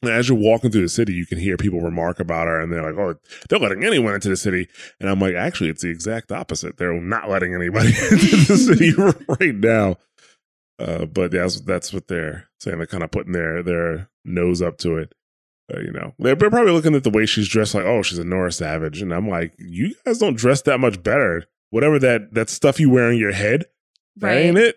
as you're walking through the city, you can hear people remark about her, and they're like, "Oh, they're letting anyone into the city." And I'm like, "Actually, it's the exact opposite. They're not letting anybody into the city right now." Uh, but that's that's what they're saying. They're kind of putting their their nose up to it. Uh, you know, they're probably looking at the way she's dressed, like, "Oh, she's a Nora Savage," and I'm like, "You guys don't dress that much better. Whatever that that stuff you wear on your head, right? Ain't it."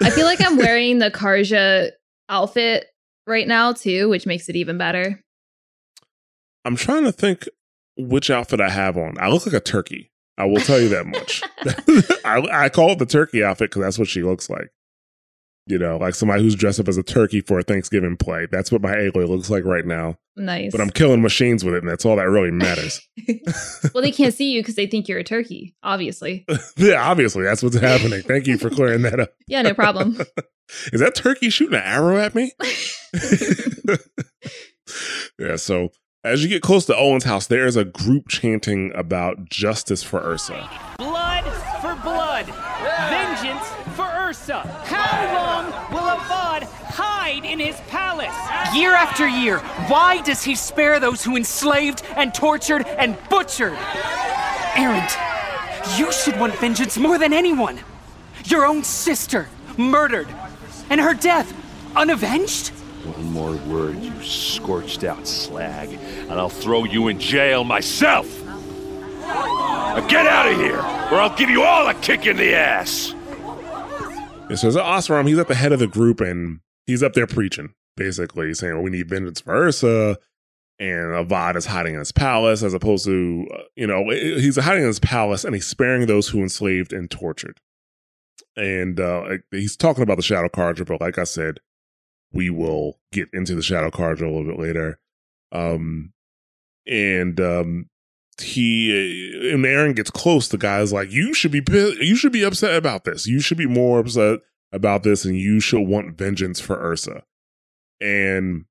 I feel like I'm wearing the Carja outfit right now too, which makes it even better. I'm trying to think which outfit I have on. I look like a turkey. I will tell you that much. I, I, call it the turkey outfit because that's what she looks like. You know, like somebody who's dressed up as a turkey for a Thanksgiving play. That's what my Aloy looks like right now. Nice. But I'm killing machines with it, and that's all that really matters. well, they can't see you because they think you're a turkey, obviously. yeah, obviously. That's what's happening. Thank you for clearing that up. yeah, no problem. Is that turkey shooting an arrow at me? yeah, so as you get close to Olin's house, there is a group chanting about justice for Ursa. Blood for blood, vengeance Ursa. How long will Avad hide in his palace? Year after year, why does he spare those who enslaved and tortured and butchered? Erend, you should want vengeance more than anyone. Your own sister, murdered, and her death unavenged? One more word, you scorched out slag, and I'll throw you in jail myself! Now get out of here, or I'll give you all a kick in the ass! Yeah, so Oseram, he's at the head of the group, and he's up there preaching, basically, saying, well, we need vengeance for Ursa, and Avad is hiding in his palace, as opposed to, uh, you know, he's hiding in his palace, and he's sparing those who enslaved and tortured and uh, he's talking about the Shadow Carja, but like I said, we will get into the Shadow Carja a little bit later. Um, and um, he and Erend gets close. The guy's like, "You should be you should be upset about this. You should be more upset about this, and you should want vengeance for Ursa." And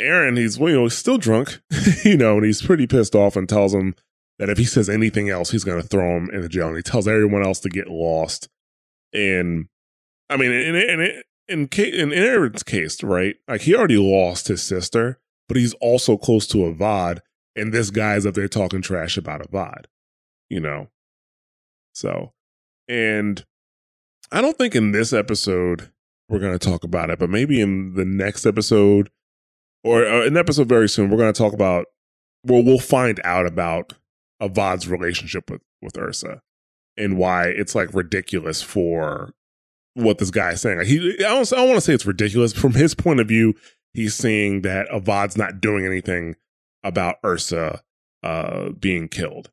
Erend, he's well, you know, still drunk, you know, and he's pretty pissed off and tells him that if he says anything else, he's going to throw him in the jail. And he tells everyone else to get lost. And I mean, in in in, in, in Erend's case, right? Like he already lost his sister, but he's also close to Avad, and this guy's up there talking trash about Avad, you know. So, and I don't think in this episode we're going to talk about it, but maybe in the next episode or, or an episode very soon, we're going to talk about. Well, we'll find out about Avad's relationship with with Ursa and why it's like ridiculous for what this guy is saying. Like he, I don't, I don't want to say it's ridiculous from his point of view. He's saying that Avad's not doing anything about Ursa uh, being killed,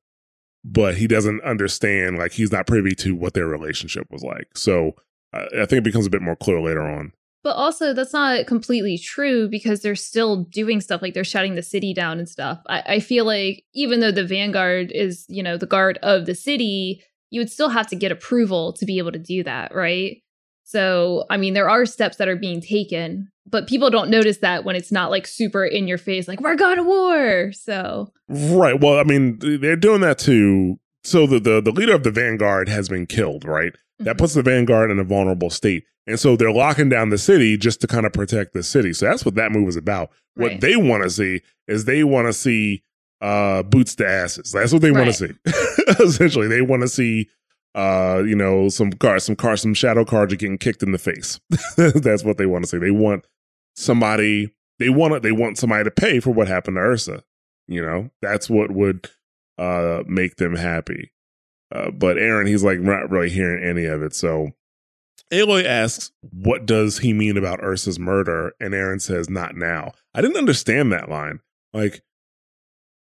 but he doesn't understand. Like he's not privy to what their relationship was like. So uh, I think it becomes a bit more clear later on. But also, that's not completely true because they're still doing stuff like they're shutting the city down and stuff. I, I feel like even though the Vanguard is, you know, the guard of the city, you would still have to get approval to be able to do that, right? So, I mean, there are steps that are being taken, but people don't notice that when it's not like super in your face, like, we're going to war. So, right. Well, I mean, they're doing that too. So, the, the, the leader of the Vanguard has been killed, right? That puts the Vanguard in a vulnerable state. And so they're locking down the city just to kind of protect the city. So that's what that move is about. What they want to see is they want to see uh boots to asses. That's what they want to see. Essentially, they want to see uh, you know, some cards, some cards, some shadow cards are getting kicked in the face. That's what they want to see. They want somebody. They want it. They want somebody to pay for what happened to Ursa. You know, that's what would uh make them happy. Uh, but Erend, he's like not really hearing any of it. So Aloy asks, "What does he mean about Ursa's murder?" And Erend says, "Not now." I didn't understand that line. Like,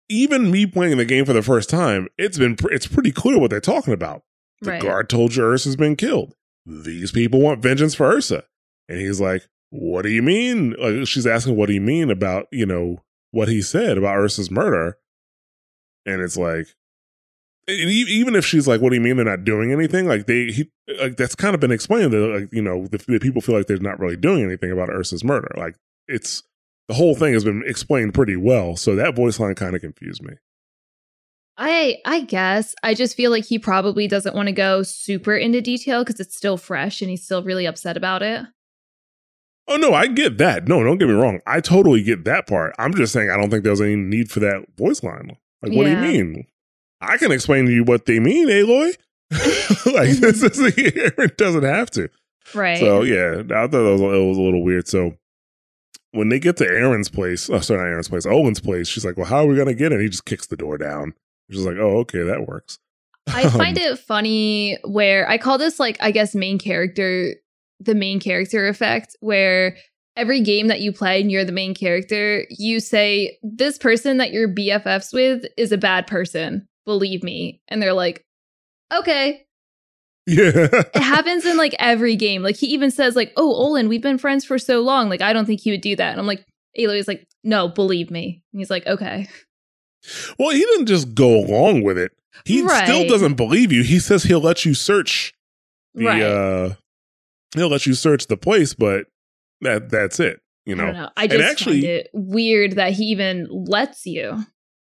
even me playing the game for the first time, it's been pr- it's pretty clear what they're talking about. The Right. guard told you Ursa's been killed. These people want vengeance for Ursa. And he's like, What do you mean? Like she's asking, What do you mean about, you know, what he said about Ursa's murder? And it's like, and even if she's like, What do you mean they're not doing anything? Like they, he, like that's kind of been explained that, like, you know, the, the people feel like they're not really doing anything about Ursa's murder. Like it's, the whole thing has been explained pretty well. So that voice line kind of confused me. I I guess I just feel like he probably doesn't want to go super into detail because it's still fresh and he's still really upset about it. Oh no, I get that. No, don't get me wrong. I totally get that part. I'm just saying I don't think there's any need for that voice line. Like, what do you mean? I can explain to you what they mean, Aloy. like this is it doesn't have to. Right. So yeah, I thought it was, it was a little weird. So when they get to Erend's place, oh sorry, not Erend's place, Olin's place, she's like, "Well, how are we gonna get in?" He just kicks the door down. She's like, "Oh, okay, that works." I find Um, it funny where I call this like I guess main character the main character effect where every game that you play and you're the main character, you say this person that you're BFFs with is a bad person, believe me. And they're like, "Okay." Yeah, It happens in like every game. Like he even says like, "Oh, Olin, we've been friends for so long. Like I don't think he would do that." And I'm like, Aloy's like, "No, believe me." And he's like, "Okay." Well, he didn't just go along with it. He still doesn't believe you. He says he'll let you search the Right. uh he'll let you search the place, but that that's it. You I know. don't know. I just actually- find it weird that he even lets you.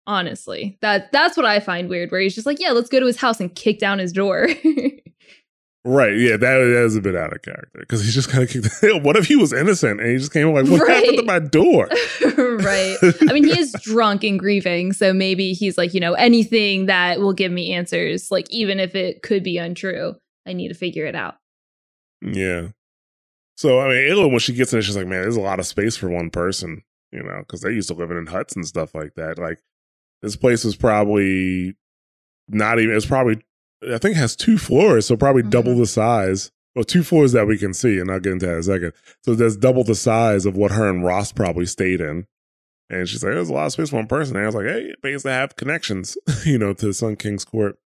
Honestly, that that's what I find weird. Where he's just like, "Yeah, let's go to his house and kick down his door." Right. Yeah, that, that is a bit out of character. Because he's just kind of kicked what if he was innocent and he just came like, What happened to my door? right. I mean, he is drunk and grieving, so maybe he's like, you know, anything that will give me answers, like even if it could be untrue, I need to figure it out. Yeah. So I mean, Ayla, when she gets in, she's like, "Man, there's a lot of space for one person," you know, because they used to live in huts and stuff like that. Like this place is probably not even. It's probably I think it has two floors, so probably double mm-hmm. the size. Well, two floors that we can see, and I'll get into that in a second. So there's double the size of what her and Ross probably stayed in. And she's like, "There's a lot of space for one person." And I was like, "Hey, it pays to have connections, you know, to Sun King's court."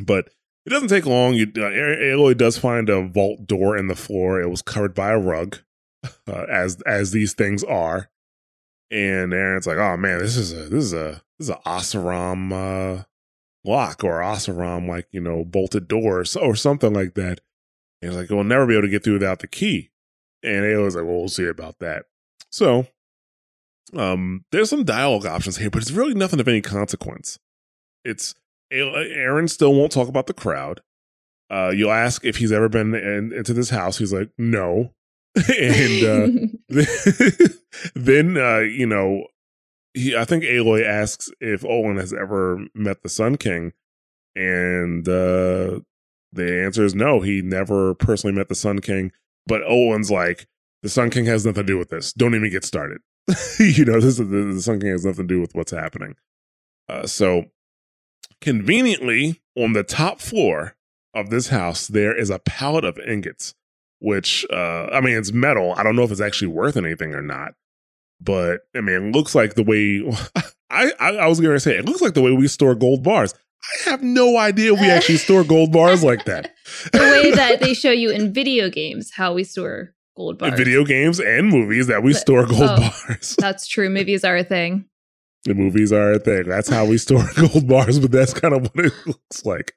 But it doesn't take long. You, uh, Aloy does find a vault door in the floor. It was covered by a rug, uh, as as these things are. And Erend's like, "Oh man, this is a this is a this is a Oseram uh, lock or Oseram like you know bolted door or, so, or something like that." And he's like, "We'll never be able to get through without the key." And Aloy's like, "Well, we'll see about that." So, um, there's some dialogue options here, but it's really nothing of any consequence. It's Erend still won't talk about the crowd. Uh, you'll ask if he's ever been in, into this house. He's like, no. and uh, then, uh, you know, he, I think Aloy asks if Olin has ever met the Sun King. And uh, the answer is no. He never personally met the Sun King. But Owen's like, the Sun King has nothing to do with this. Don't even get started. you know, this is the, the Sun King has nothing to do with what's happening. Uh, so conveniently, on the top floor of this house, there is a pallet of ingots, which uh, I mean, it's metal. I don't know if it's actually worth anything or not, but I mean, it looks like the way I I, I was going to say it looks like the way we store gold bars. I have no idea we actually store gold bars like that. the way that they show you in video games how we store gold In bars. video games and movies that we But- store gold oh. bars. That's true. Movies are a thing. The movies are a thing. That's how we store gold bars, but that's kind of what it looks like.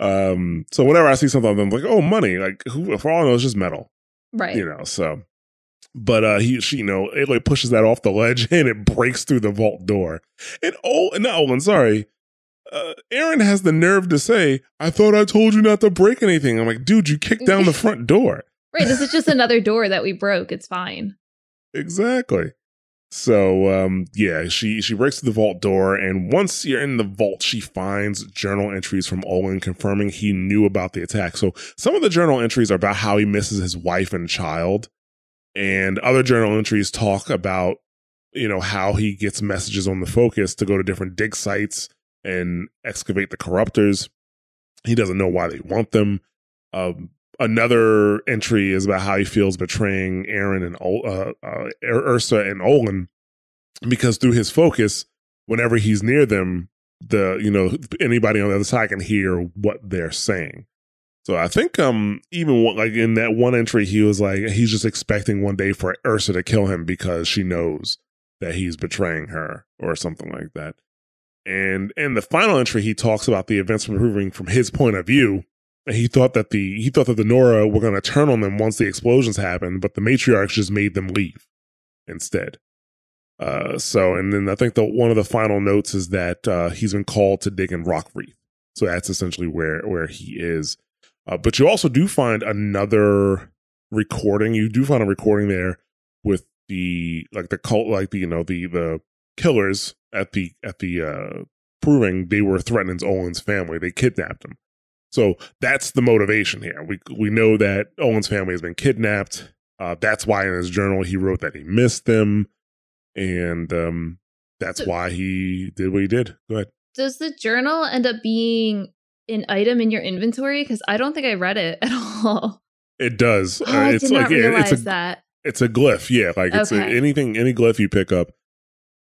Um, so whenever I see something, I'm like, oh, money. Like, who, for all I know, it's just metal, Right. you know. So, but uh, he, she, you know, Aloy pushes that off the ledge and it breaks through the vault door. And oh, not Olin, sorry, uh, Erend has the nerve to say, I thought I told you not to break anything. I'm like, dude, you kicked down the front door. Right. This is just another door that we broke. It's fine. Exactly. So um yeah, she she breaks through the vault door and once you're in the vault, she finds journal entries from Olin confirming he knew about the attack. So some of the journal entries are about how he misses his wife and child. And other journal entries talk about, you know, how he gets messages on the focus to go to different dig sites and excavate the corruptors. He doesn't know why they want them. Um, another entry is about how he feels betraying Erend and uh, uh, Ursa and Olin because through his focus, whenever he's near them, the you know anybody on the other side can hear what they're saying. So I think um even like in that one entry, he was like he's just expecting one day for Ursa to kill him because she knows that he's betraying her or something like that. And in the final entry, he talks about the events moving from his point of view. He thought that the he thought that the Nora were going to turn on them once the explosions happened, but the matriarchs just made them leave instead. Uh, so, and then I think the one of the final notes is that uh, he's been called to dig in Rockreath. So that's essentially where where he is. Uh, but you also do find another recording. You do find a recording there with the like the cult, like the you know the the killers at the at the uh proving they were threatening Olin's family. They kidnapped him. So that's the motivation here. We we know that Olin's family has been kidnapped. Uh, that's why in his journal he wrote that he missed them, and um, that's So- why he did what he did. Go ahead. Does the journal end up being an item in your inventory? Because I don't think I read it at all. It does. Oh, I it's did like not realize it's a that. it's a glyph. Yeah, like it's a, anything any glyph you pick up,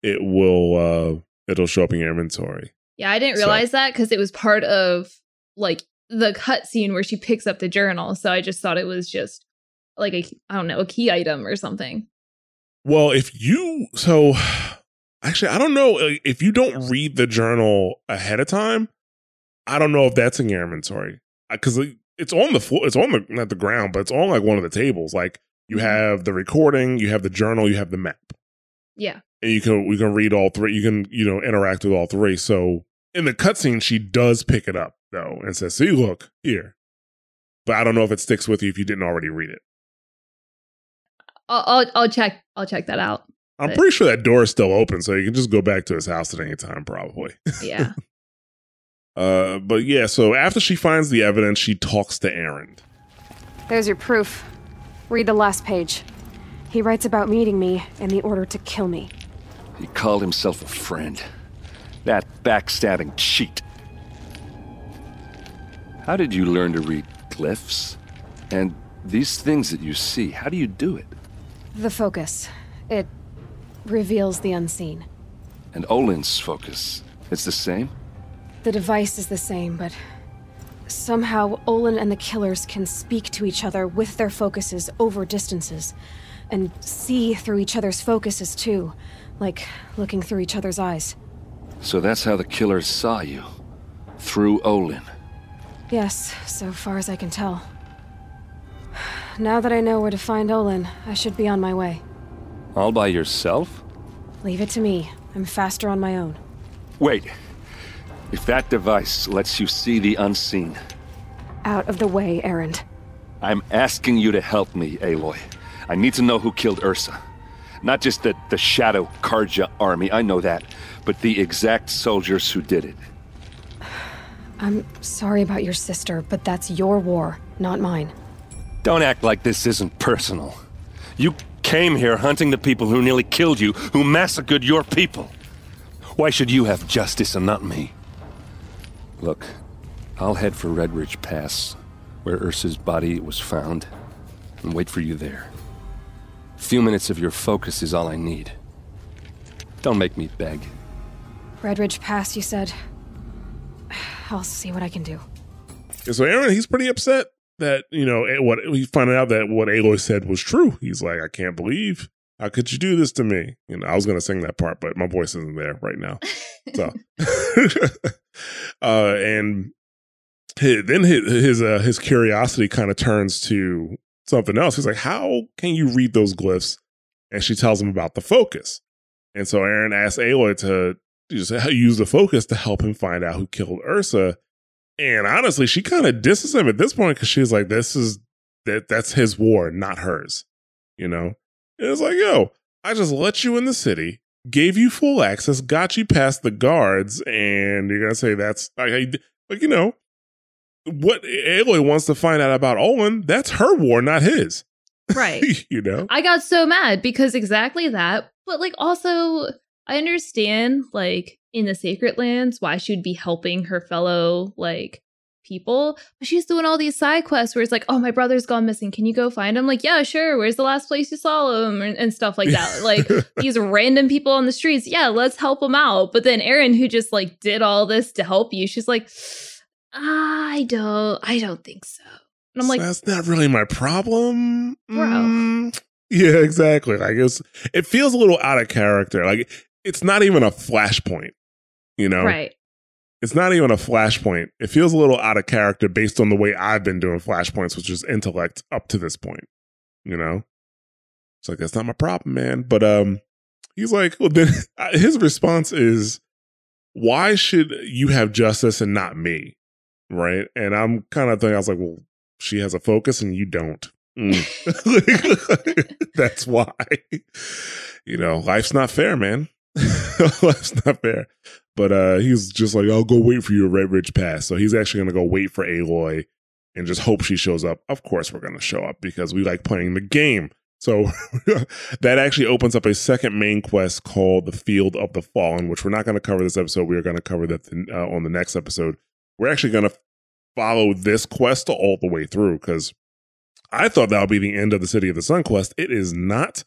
it will uh it'll show up in your inventory. Yeah, I didn't So- realize that because it was part of like the cutscene where she picks up the journal. So I just thought it was just like a I don't know a key item or something. Well, if you so actually I don't know if you don't read the journal ahead of time, I don't know if that's in your inventory because it's on the floor. It's on the not the ground, but it's on like one of the tables. Like you Mhm. have the recording, you have the journal, you have the map, Yeah. and you can we can read all three. You can you know interact with all three. So in the cutscene, she does pick it up though and says, "See, look here." But I don't know if it sticks with you if you didn't already read it. I'll, I'll I'll check I'll check that out. I'm But- pretty sure that door is still open, so you can just go back to his house at any time, probably. Yeah. Uh, but yeah, so after she finds the evidence, she talks to Erend. There's your proof. Read the last page. He writes about meeting me and the order to kill me. He called himself a friend. That backstabbing cheat. How did you learn to read glyphs? And these things that you see, how do you do it? The focus. It reveals the unseen. And Olin's focus, it's the same? The device is the same, but somehow Olin and the killers can speak to each other with their focuses over distances, and see through each other's focuses too, like looking through each other's eyes. So that's how the killers saw you. Through Olin. Yes, so far as I can tell. Now that I know where to find Olin, I should be on my way. All by yourself? Leave it to me. I'm faster on my own. Wait. If that device lets you see the unseen, Out of the way, Erend. I'm asking you to help me, Aloy. I need to know who killed Ursa. Not just the, the Shadow Carja army, I know that, but the exact soldiers who did it. I'm sorry about your sister, but that's your war, not mine. Don't act like this isn't personal. You came here hunting the people who nearly killed you, who massacred your people. Why should you have justice and not me? Look, I'll head for Red Ridge Pass, where Ursa's body was found, and wait for you there. A few minutes of your focus is all I need. Don't make me beg. Red Ridge Pass, you said? I'll see what I can do. And so Erend, he's pretty upset that you know eh, what he found out that what Aloy said was true. He's like, I can't believe how could you do this to me? You know, I was gonna sing that part, but my voice isn't there right now. So, uh, and his, then his his, uh, his curiosity kind of turns to something else. He's like, "How can you read those glyphs?" And she tells him about the focus. And so Erend asks Aloy to just use the focus to help him find out who killed Ursa. And honestly, she kind of disses him at this point because she's like, "This is that that's his war, not hers." You know, and it's like, "Yo, I just let you in the city, gave you full access, got you past the guards, and you're gonna say that's like, like you know, what Aloy wants to find out about Olin, that's her war, not his. Right. you know? I got so mad because exactly that. But like also I understand like in the sacred lands why she'd be helping her fellow like people. But she's doing all these side quests where it's like, oh, my brother's gone missing. Can you go find him? Like, yeah, sure. Where's the last place you saw him? And, and stuff like that. like these random people on the streets. Yeah, let's help them out. But then Erend, who just like did all this to help you, she's like, I don't, I don't think so. And I'm like, that's not really my problem, bro. Mm, yeah, exactly. Like it's, it feels a little out of character. Like it's not even a flashpoint, you know? Right. It's not even a flashpoint. It feels a little out of character based on the way I've been doing flashpoints, which is intellect up to this point. You know, it's like that's not my problem, man. But um, he's like, well, then his response is, "Why should you have justice and not me?" Right? And I'm kind of thinking, I was like, well, she has a focus and you don't. Mm. that's why. You know, life's not fair, man. life's not fair. But uh he's just like, I'll go wait for you at Red Ridge Pass. So he's actually gonna go wait for Aloy and just hope she shows up. Of course we're gonna show up because we like playing the game. So that actually opens up a second main quest called the Field of the Fallen, which we're not going to cover this episode. We are going to cover that uh, on the next episode. We're actually going to follow this quest all the way through because I thought that would be the end of the City of the Sun quest. It is not.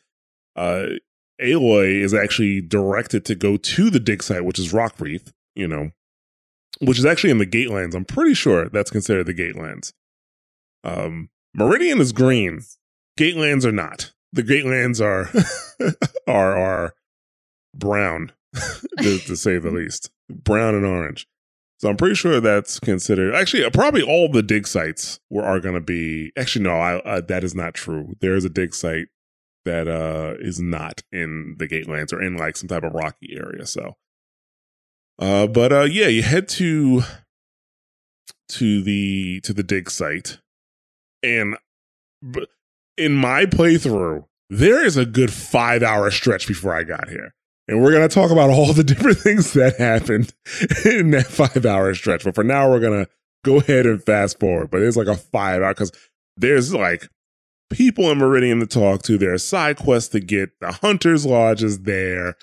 Uh, Aloy is actually directed to go to the dig site, which is Rockreath, you know, which is actually in the Gatelands. I'm pretty sure that's considered the Gatelands. Um, Meridian is green. Gatelands are not. The Gatelands are are are brown, to, to say the least, brown and orange. So I'm pretty sure that's considered. Actually, probably all the dig sites were are going to be. Actually, no, I, uh, that is not true. There is a dig site that uh is not in the Gatelands or in like some type of rocky area. So, uh, but uh, yeah, you head to to the to the dig site, and in my playthrough, there is a good five hour stretch before I got here. And we're going to talk about all the different things that happened in that five hour stretch. But for now, we're going to go ahead and fast forward. But it's like a five hour because there's like people in Meridian to talk to. There's side quests to get. The Hunter's Lodge is there.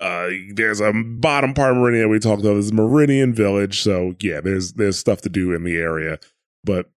Uh, there's a bottom part of Meridian we talked about. There's Meridian Village. So yeah, there's there's stuff to do in the area. But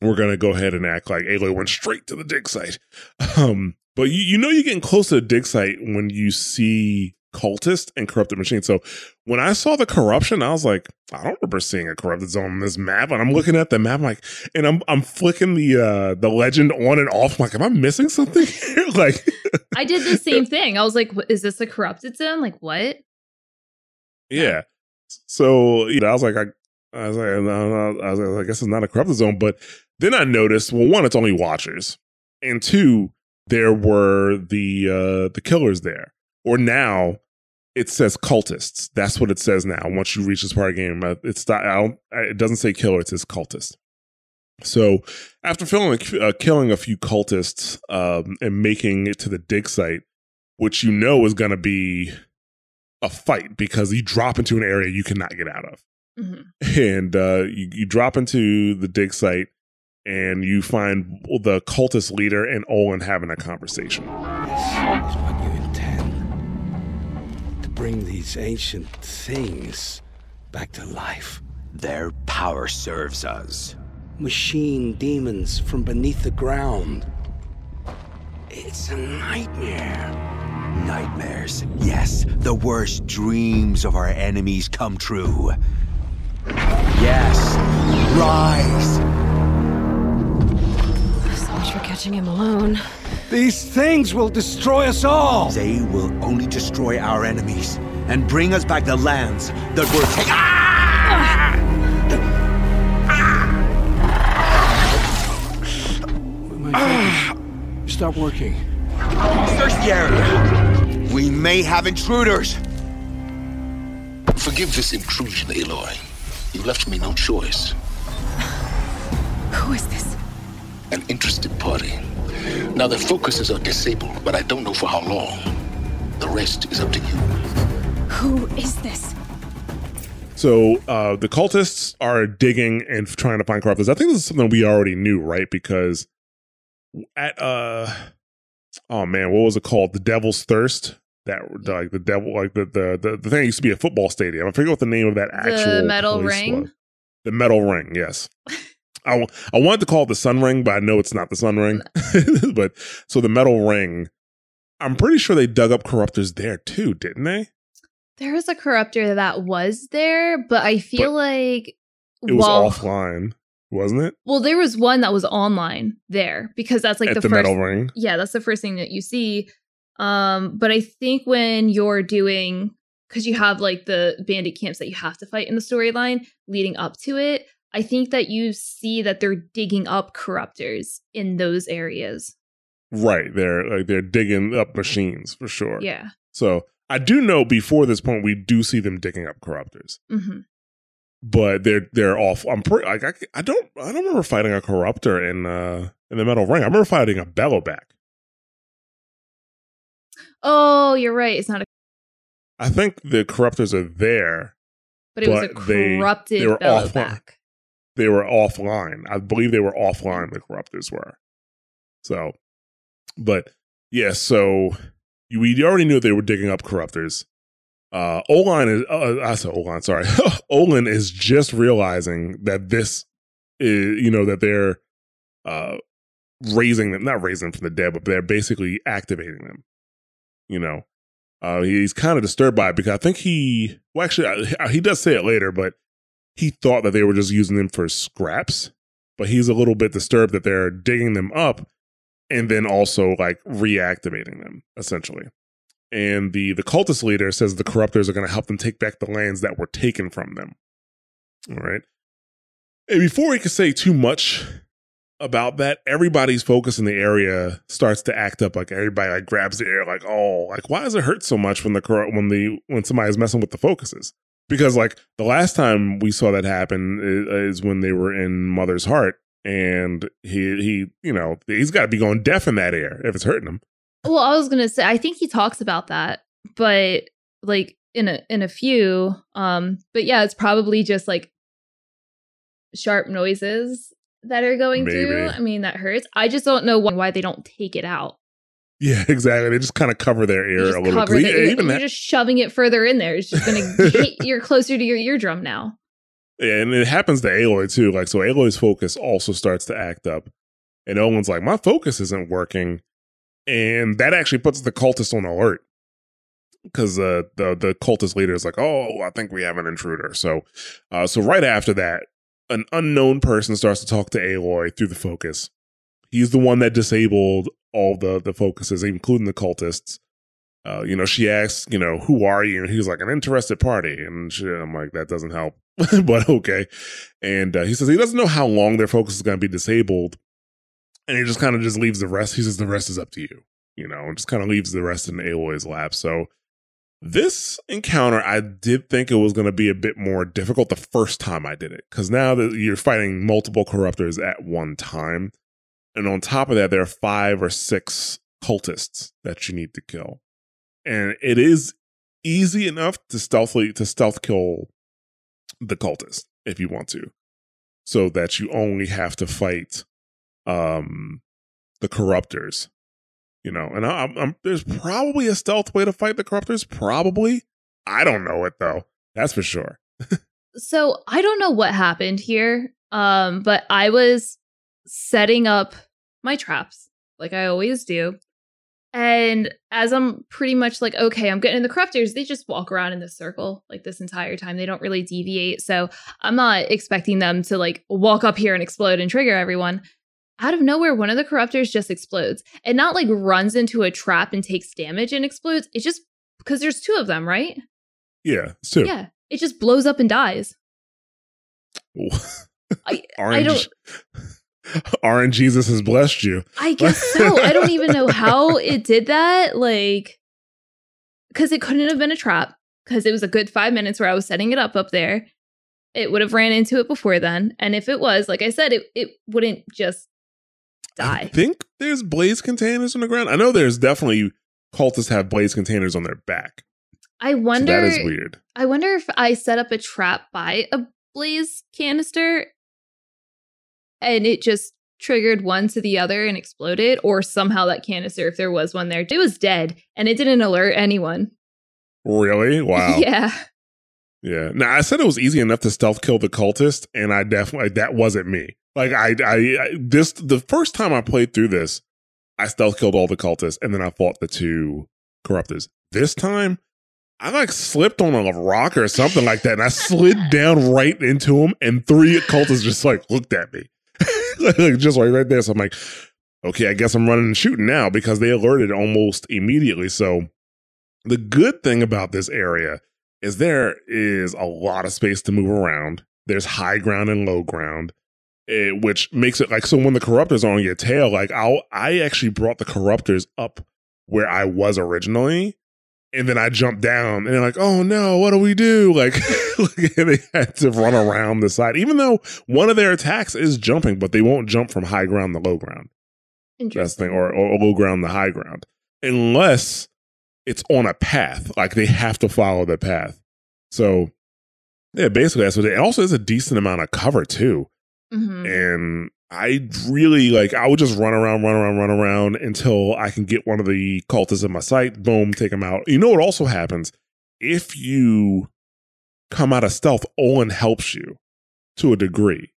we're gonna go ahead and act like Aloy went straight to the dig site. Um, but you, you know you're getting close to the dig site when you see cultist and corrupted machine. So when I saw the corruption, I was like, I don't remember seeing a corrupted zone on this map. And I'm looking at the map, like, and I'm I'm flicking the uh the legend on and off. I'm like, am I missing something here? like I did the same thing. I was like, is this a corrupted zone? Like what? Yeah. So you know, I was like, I, I was like, I was like, I guess it's not a corrupted zone. But then I noticed, well, one, it's only watchers, and two, there were the uh the killers there. Or now it says cultists. That's what it says now. Once you reach this part of the game, uh, it's not, I don't, it doesn't say killer. It says cultist. So after filling, uh, killing a few cultists um, and making it to the dig site, which you know is going to be a fight because you drop into an area you cannot get out of, mm-hmm. and uh, you, you drop into the dig site and you find the cultist leader and Olin having a conversation bring these ancient things back to life. Their power serves us. Machine demons from beneath the ground. It's a nightmare. Nightmares. Yes, the worst dreams of our enemies come true. Yes, rise! So much for catching him alone. These things will destroy us all! They will only destroy our enemies and bring us back the lands that were taken. Ah! Ah! Stop working. Search the area. We may have intruders. Forgive this intrusion, Aloy. You left me no choice. Who is this? An interested party. Now the focuses are disabled, but I don't know for how long. The rest is up to you. Who is this? So uh, the cultists are digging and trying to find corruptors. I think this is something we already knew, right? Because at uh, oh man, what was it called? The Devil's Thirst. That like the devil, like the the the, the thing used to be a football stadium. I forget what the name of that actual the metal ring. was. The metal ring, yes. I, w- I wanted to call it the sun ring, but I know it's not the sun ring. but so the metal ring, I'm pretty sure they dug up corruptors there too, didn't they? There was a corruptor that was there, but I feel like It was well, offline, wasn't it? well, there was one that was online there because that's like At the, the first. metal ring. Yeah, that's the first thing that you see. Um, but I think when you're doing because you have like the bandit camps that you have to fight in the storyline leading up to it, I think that you see that they're digging up corruptors in those areas. Right. They're like they're digging up machines for sure. Yeah. So I do know before this point we do see them digging up corruptors, hmm but they're they're off. I'm pretty like I, I don't I don't remember fighting a corruptor in uh in the metal ring. I remember fighting a bellowback. Oh, you're right. It's not a, I think the corruptors are there. but it was a But they- corrupted they were. Bellowback. They were offline. I believe they were offline. The corruptors were. So, but yeah. So we already knew they were digging up corruptors. Uh, Olin is. Uh, I said Olin. Sorry, Olin is just realizing that this is, you know, that they're uh raising them, not raising them from the dead, but they're basically activating them. You know, uh, he's kind of disturbed by it because I think he, well, actually, uh, he does say it later, but he thought that they were just using them for scraps. But he's a little bit disturbed that they're digging them up and then also like reactivating them, essentially. And the the cultist leader says the corruptors are going to help them take back the lands that were taken from them. All right. And before he can say too much about that, everybody's focus in the area starts to act up. Like everybody like grabs the air, like oh, like why does it hurt so much when the when the when somebody's messing with the focuses? Because like the last time we saw that happen is, is when they were in Mother's Heart, and he he you know he's got to be going deaf in that air if it's hurting him. Well, I was gonna say I think he talks about that, but like in a in a few. Um, but yeah, it's probably just like sharp noises that are going through. I mean, that hurts. I just don't know why they don't take it out. Yeah, exactly. They just kind of cover their ear a little bit. Yeah, ear, even that, you're just shoving it further in there. It's just gonna hit you're closer to your eardrum now. Yeah, and it happens to Aloy too. Like, so Aloy's focus also starts to act up. And Olin's like, my focus isn't working. And that actually puts the cultist on alert. Because uh, the the cultist leader is like, oh, I think we have an intruder. So, uh, so right after that, an unknown person starts to talk to Aloy through the focus. He's the one that disabled all the the focuses, including the cultists. Uh, you know, she asks, you know, who are you? And he's like, an interested party. And she, I'm like, that doesn't help, but okay. And uh, he says he doesn't know how long their focus is going to be disabled. And he just kind of just leaves the rest. He says the rest is up to you, you know, and just kind of leaves the rest in Aloy's lap. So this encounter, I did think it was going to be a bit more difficult the first time I did it. Because now that you're fighting multiple corruptors at one time. And on top of that, there are five or six cultists that you need to kill. And it is easy enough to stealthily to stealth kill the cultist if you want to. So that you only have to fight um the corruptors. You know, and I'm, I'm there's probably a stealth way to fight the corruptors. Probably, I don't know it though. That's for sure. So I don't know what happened here. Um, but I was setting up my traps like I always do. And as I'm pretty much like, okay, I'm getting in the corruptors, they just walk around in the circle like this entire time. They don't really deviate. So I'm not expecting them to like walk up here and explode and trigger everyone. Out of nowhere, one of the corruptors just explodes and not like runs into a trap and takes damage and explodes. It just because there's two of them, right? Yeah, it's two. Yeah. It just blows up and dies. I, I don't Orange Jesus has blessed you. I guess so. I don't even know how it did that. Like, because it couldn't have been a trap. because it was a good five minutes where I was setting it up up there. It would have ran into it before then. And if it was, like I said, it, it wouldn't just die. I think there's blaze containers on the ground. I know there's definitely cultists have blaze containers on their back. I wonder. So that is weird. I wonder if I set up a trap by a blaze canister and it just triggered one to the other and exploded, or somehow that canister, if there was one there, it was dead and it didn't alert anyone. Really? Wow. yeah. Yeah. Now I said it was easy enough to stealth kill the cultist, and I definitely that wasn't me. Like I, I, I this the first time I played through this, I stealth killed all the cultists, and then I fought the two corruptors. This time, I like slipped on a rock or something like that, and I slid down right into him, and three cultists just like looked at me, just right right there. So I'm like, okay, I guess I'm running and shooting now because they alerted almost immediately. So the good thing about this area is there is a lot of space to move around. There's high ground and low ground. It, eh, which makes it like so when the corruptors are on your tail, like I I actually brought the corruptors up where I was originally, and then I jumped down, and they're like, "Oh no, what do we do?" Like, they had to run around the side, even though one of their attacks is jumping, but they won't jump from high ground to low ground. That's the thing, or, or low ground to high ground, unless it's on a path. Like they have to follow the path. So yeah, basically that's what it. Also, there's a decent amount of cover too. Mm-hmm. And I really like. I would just run around, run around, run around until I can get one of the cultists in my sight. Boom, take them out. You know what also happens if you come out of stealth? Olin helps you to a degree.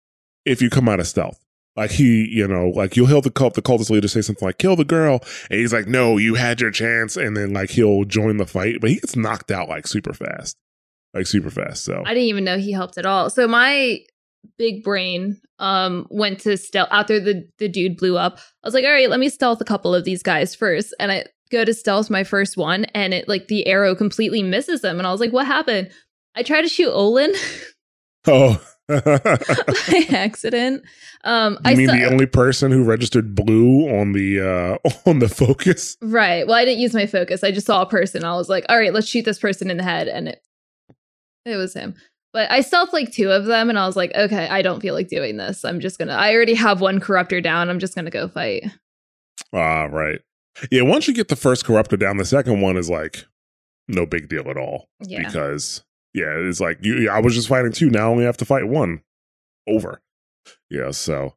If you come out of stealth, like he, you know, like you'll hear the cult, the cultist leader say something like "kill the girl," and he's like, "No, you had your chance," and then like he'll join the fight, but he gets knocked out like super fast, like super fast. So I didn't even know he helped at all. So my big brain um went to stealth after the the dude blew up. I was like, all right, let me stealth a couple of these guys first, and I go to stealth my first one, and it like the arrow completely misses them, and I was like, what happened? I try to shoot Olin. Oh. by accident. Um, you I mean saw, the only person who registered blue on the uh, on the focus? Right. Well, I didn't use my focus. I just saw a person. I was like, all right, let's shoot this person in the head, and it it was him. But I stealth like two of them, and I was like, okay, I don't feel like doing this. I'm just gonna. I already have one corruptor down. I'm just gonna go fight. Ah, right. Yeah. Once you get the first corruptor down, the second one is like no big deal at all. Yeah. Because yeah, it's like you. I was just fighting two. Now I only have to fight one. Over. Yeah. So,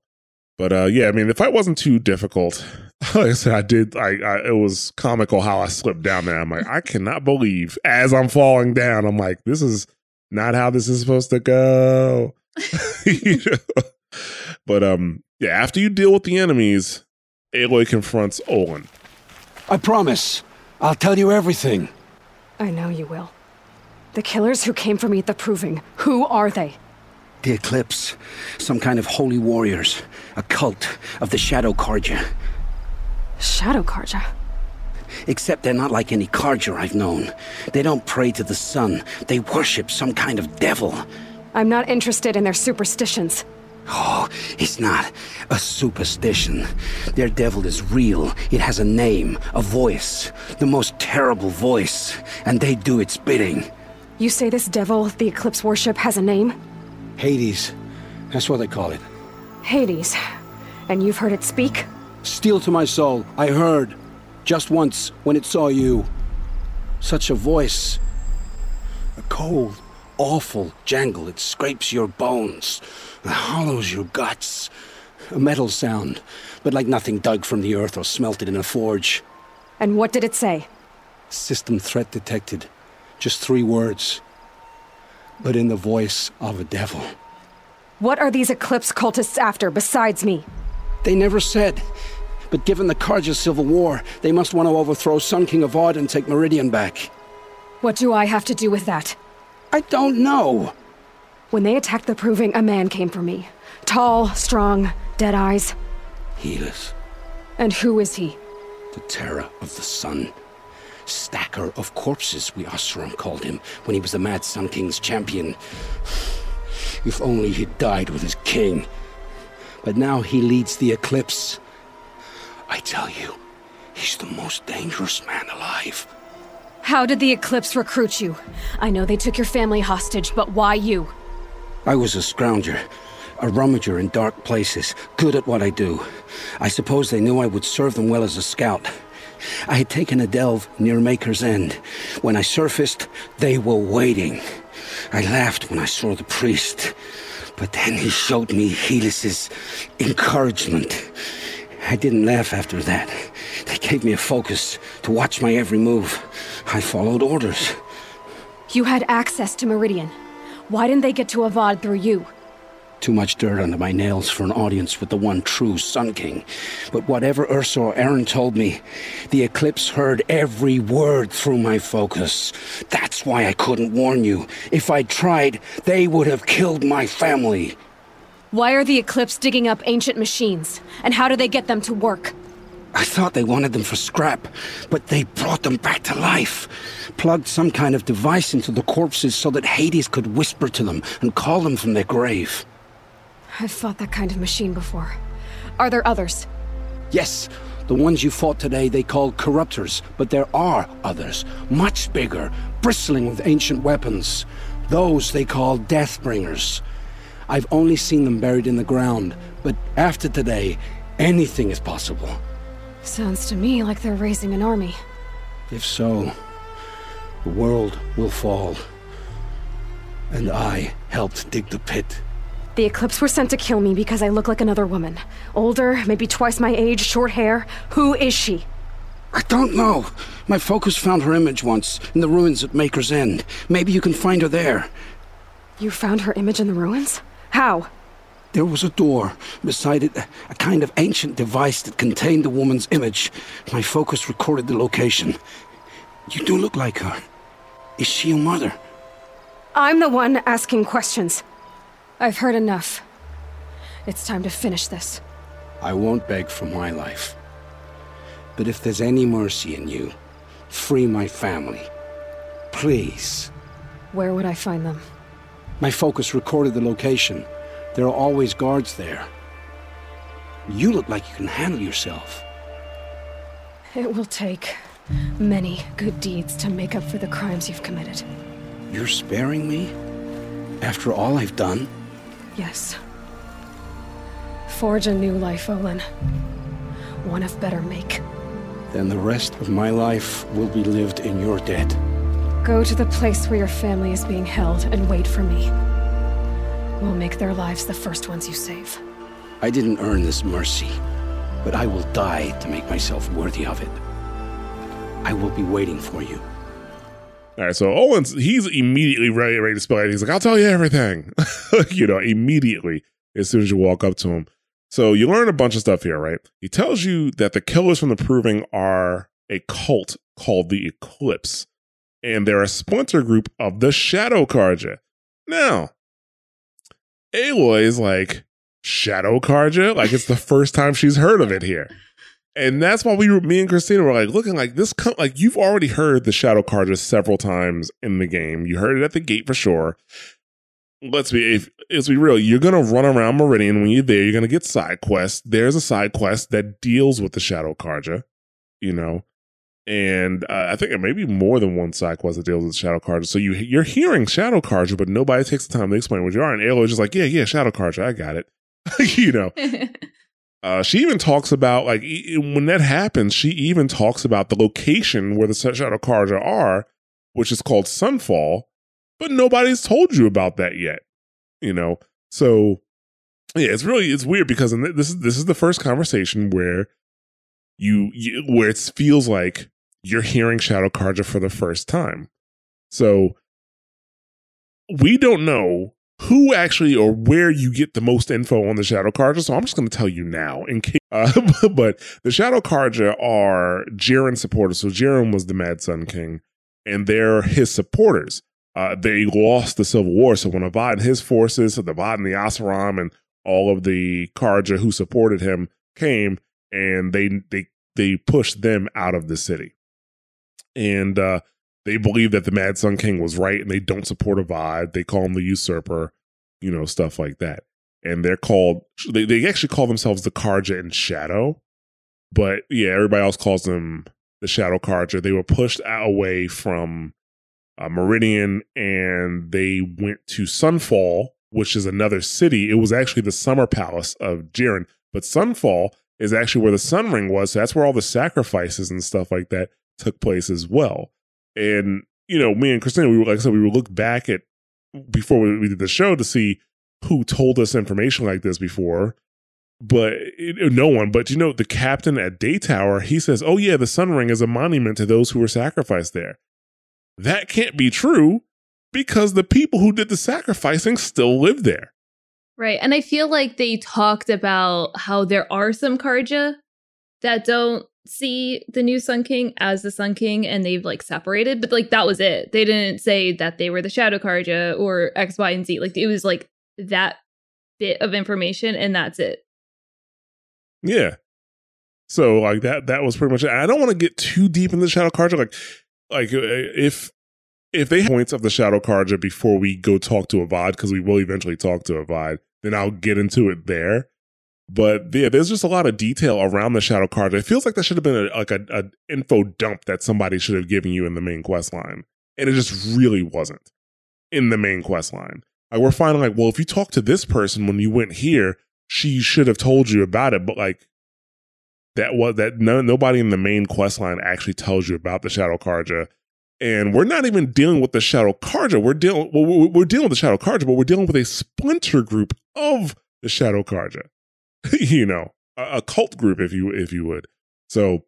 but uh, yeah. I mean, the fight wasn't too difficult. Like I said, I did. I, I it was comical how I slipped down there. I'm like, I cannot believe as I'm falling down. I'm like, this is not how this is supposed to go. But um, yeah. After you deal with the enemies, Aloy confronts Olin. I promise. I'll tell you everything. I know you will. The killers who came for me at the Proving, who are they? The Eclipse. Some kind of holy warriors. A cult of the Shadow Carja. Shadow Carja? Except they're not like any Carja I've known. They don't pray to the sun. They worship some kind of devil. I'm not interested in their superstitions. Oh, it's not a superstition. Their devil is real. It has a name, a voice, the most terrible voice, and they do its bidding. You say this devil the Eclipse worship has a name? Hades. That's what they call it. Hades. And you've heard it speak? Steel to my soul. I heard. Just once, when it saw you. Such a voice. A cold, awful jangle. It scrapes your bones. It hollows your guts. A metal sound, but like nothing dug from the earth or smelted in a forge. And what did it say? System threat detected. Just three words. But in the voice of a devil. What are these Eclipse cultists after besides me? They never said. But given the Carja civil war, they must want to overthrow Sun King Avad and take Meridian back. What do I have to do with that? I don't know. When they attacked the Proving, a man came for me. Tall, strong, dead eyes. Helis. And who is he? The terror of the sun. Stacker of corpses, we Oseram called him, when he was the Mad Sun King's champion. If only he'd died with his king. But now he leads the Eclipse. I tell you, he's the most dangerous man alive. How did the Eclipse recruit you? I know they took your family hostage, but why you? I was a scrounger, a rummager in dark places, good at what I do. I suppose they knew I would serve them well as a scout. I had taken a delve near Maker's End. When I surfaced, they were waiting. I laughed when I saw the priest, but then he showed me Helis's encouragement. I didn't laugh after that. They gave me a focus to watch my every move. I followed orders. You had access to Meridian. Why didn't they get to Avad through you? Too much dirt under my nails for an audience with the one true Sun King. But whatever Ursa or Erend told me, the Eclipse heard every word through my focus. That's why I couldn't warn you. If I'd tried, they would have killed my family. Why are the Eclipse digging up ancient machines? And how do they get them to work? I thought they wanted them for scrap, but they brought them back to life. Plugged some kind of device into the corpses so that Hades could whisper to them and call them from their grave. I've fought that kind of machine before. Are there others? Yes, the ones you fought today they call corruptors, but there are others, much bigger, bristling with ancient weapons. Those they call Deathbringers. I've only seen them buried in the ground, but after today, anything is possible. Sounds to me like they're raising an army. If so, the world will fall. And I helped dig the pit. The Eclipse were sent to kill me because I look like another woman. Older, maybe twice my age, short hair. Who is she? I don't know. My focus found her image once, in the ruins at Maker's End. Maybe you can find her there. You found her image in the ruins? How? There was a door. Beside it, a kind of ancient device that contained the woman's image. My focus recorded the location. You do look like her. Is she your mother? I'm the one asking questions. I've heard enough. It's time to finish this. I won't beg for my life. But if there's any mercy in you, free my family. Please. Where would I find them? My focus recorded the location. There are always guards there. You look like you can handle yourself. It will take many good deeds to make up for the crimes you've committed. You're sparing me? After all I've done? Yes. Forge a new life, Olin. One of better make. Then the rest of my life will be lived in your debt. Go to the place where your family is being held and wait for me. We'll make their lives the first ones you save. I didn't earn this mercy, but I will die to make myself worthy of it. I will be waiting for you. All right, so Olin's he's immediately ready, ready to spill it. He's like, "I'll tell you everything," you know, immediately as soon as you walk up to him. So you learn a bunch of stuff here, right? He tells you that the killers from the Proving are a cult called the Eclipse, and they're a splinter group of the Shadow Carja. Now, Aloy is like, Shadow Carja? Like it's the first time she's heard of it here. And that's why we were, me and Christina were like looking like this, like you've already heard the Shadow Carja several times in the game. You heard it at the gate for sure. Let's be, if, let's be real. You're gonna run around Meridian when you're there. You're gonna get side quests. There's a side quest that deals with the Shadow Carja, you know, and uh, I think maybe more than one side quest that deals with Shadow Carja. So you you're hearing Shadow Carja, but nobody takes the time to explain what you are. And Aloy's just like, yeah, yeah, Shadow Carja, I got it. you know. Uh, she even talks about like e- when that happens. She even talks about the location where the Shadow Carja are, which is called Sunfall, but nobody's told you about that yet. You know, so yeah, it's really it's weird because in th- this is this is the first conversation where you, you where it feels like you're hearing Shadow Carja for the first time. So we don't know who actually or where you get the most info on the Shadow Carja. So I'm just going to tell you now. In case, uh, but the Shadow Carja are Jiran supporters. So Jiran was the Mad Sun King, and they're his supporters. Uh, they lost the Civil War, so when Avad and his forces, so the Avad and the Oseram and all of the Carja who supported him came, and they they they pushed them out of the city. And uh, they believe that the Mad Sun King was right and they don't support Avad. They call him the usurper, you know, stuff like that. And they're called, they, they actually call themselves the Carja in Shadow. But yeah, everybody else calls them the Shadow Carja. They were pushed away from uh, Meridian and they went to Sunfall, which is another city. It was actually the summer palace of Jiran, but Sunfall is actually where the Sun Ring was. So that's where all the sacrifices and stuff like that took place as well. And you know, me and Christina, we were like I said, we would look back at before we, we did the show to see who told us information like this before. But it, no one, but you know, the captain at Day Tower, he says, Oh, yeah, the Sun Ring is a monument to those who were sacrificed there. That can't be true because the people who did the sacrificing still live there. Right. And I feel like they talked about how there are some Carja that don't see the new Sun King as the Sun King and they've like separated, but like that was it. They didn't say that they were the Shadow Carja or X, Y, and Z. Like it was like that bit of information and that's it. Yeah. So like that that was pretty much it. I don't want to get too deep in the Shadow Carja. Like like uh, if if they points of the Shadow Carja before we go talk to Avad, because we will eventually talk to Avad, then I'll get into it there. But yeah, there's just a lot of detail around the Shadow Carja. It feels like that should have been a, like a, a info dump that somebody should have given you in the main quest line, and it just really wasn't in the main quest line. Like we're finding like, well, if you talk to this person when you went here, she should have told you about it, but like that was that no, nobody in the main quest line actually tells you about the Shadow Carja. And we're not even dealing with the Shadow Carja. We're dealing well, we're dealing with the Shadow Carja, but we're dealing with a splinter group of the Shadow Carja. you know, a, a, cult group, if you if you would. So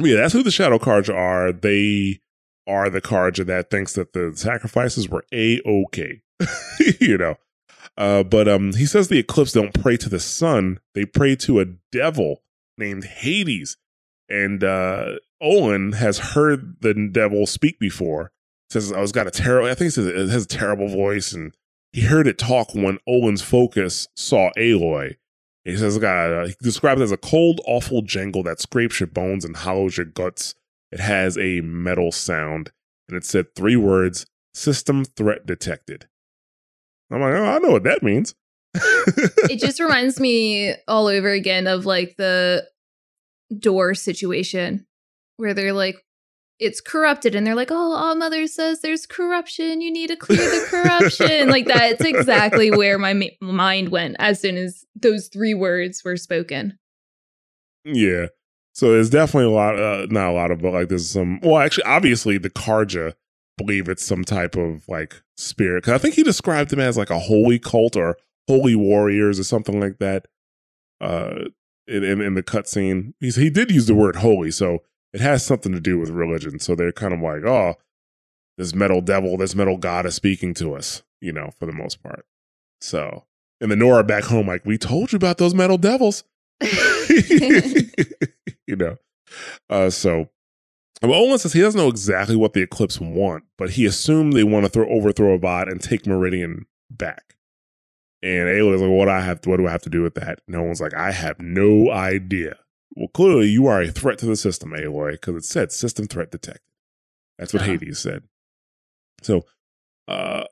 yeah, that's who the Shadow Carja are. They are the Carja that thinks that the sacrifices were a okay. you know. Uh, but um, he says the Eclipse don't pray to the sun; they pray to a devil named Hades. And uh, Olin has heard the devil speak before. Says I it's got a terrible. I think he says it has a terrible voice, and he heard it talk when Olin's focus saw Aloy. He says, "God," uh, he describes it as a cold, awful jangle that scrapes your bones and hollows your guts. It has a metal sound, and it said three words: "System threat detected." I'm like, oh, I know what that means. it just reminds me all over again of like the door situation where they're like it's corrupted and they're like oh all mother says there's corruption you need to clear the corruption like that. It's exactly where my ma- mind went as soon as those three words were spoken. Yeah. So there's definitely a lot uh, not a lot of but like there's some well actually obviously the carja believe it's some type of like spirit because i think he described them as like a holy cult or holy warriors or something like that. Uh, in in, in the cutscene, he he did use the word holy, so it has something to do with religion. So they're kind of like, oh, this metal devil, this metal god is speaking to us, you know, for the most part. So, and the Nora back home, like, we told you about those metal devils, you know. Uh, so well, Olin says he doesn't know exactly what the Eclipse want, but he assumed they want to throw overthrow Avad and take Meridian back. And Aloy's like, what I have to, what do I have to do with that? Olin's like, I have no idea. Well, clearly you are a threat to the system, Aloy, because it said system threat detected. That's what uh-huh. Hades said. So uh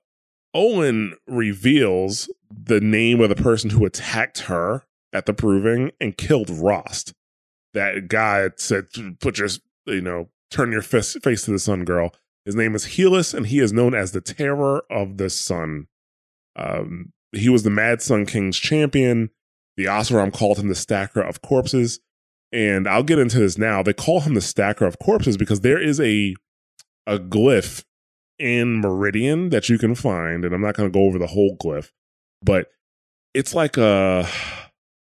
Olin reveals the name of the person who attacked her at the proving and killed Rost. That guy said, put your, you know, turn your face, face to the sun, girl. His name is Helis, and he is known as the Terror of the Sun. Um, he was the Mad Sun King's champion. The Oseram called him the Stacker of Corpses. And I'll get into this now. They call him the Stacker of Corpses because there is a a glyph in Meridian that you can find, and I'm not going to go over the whole glyph, but it's like a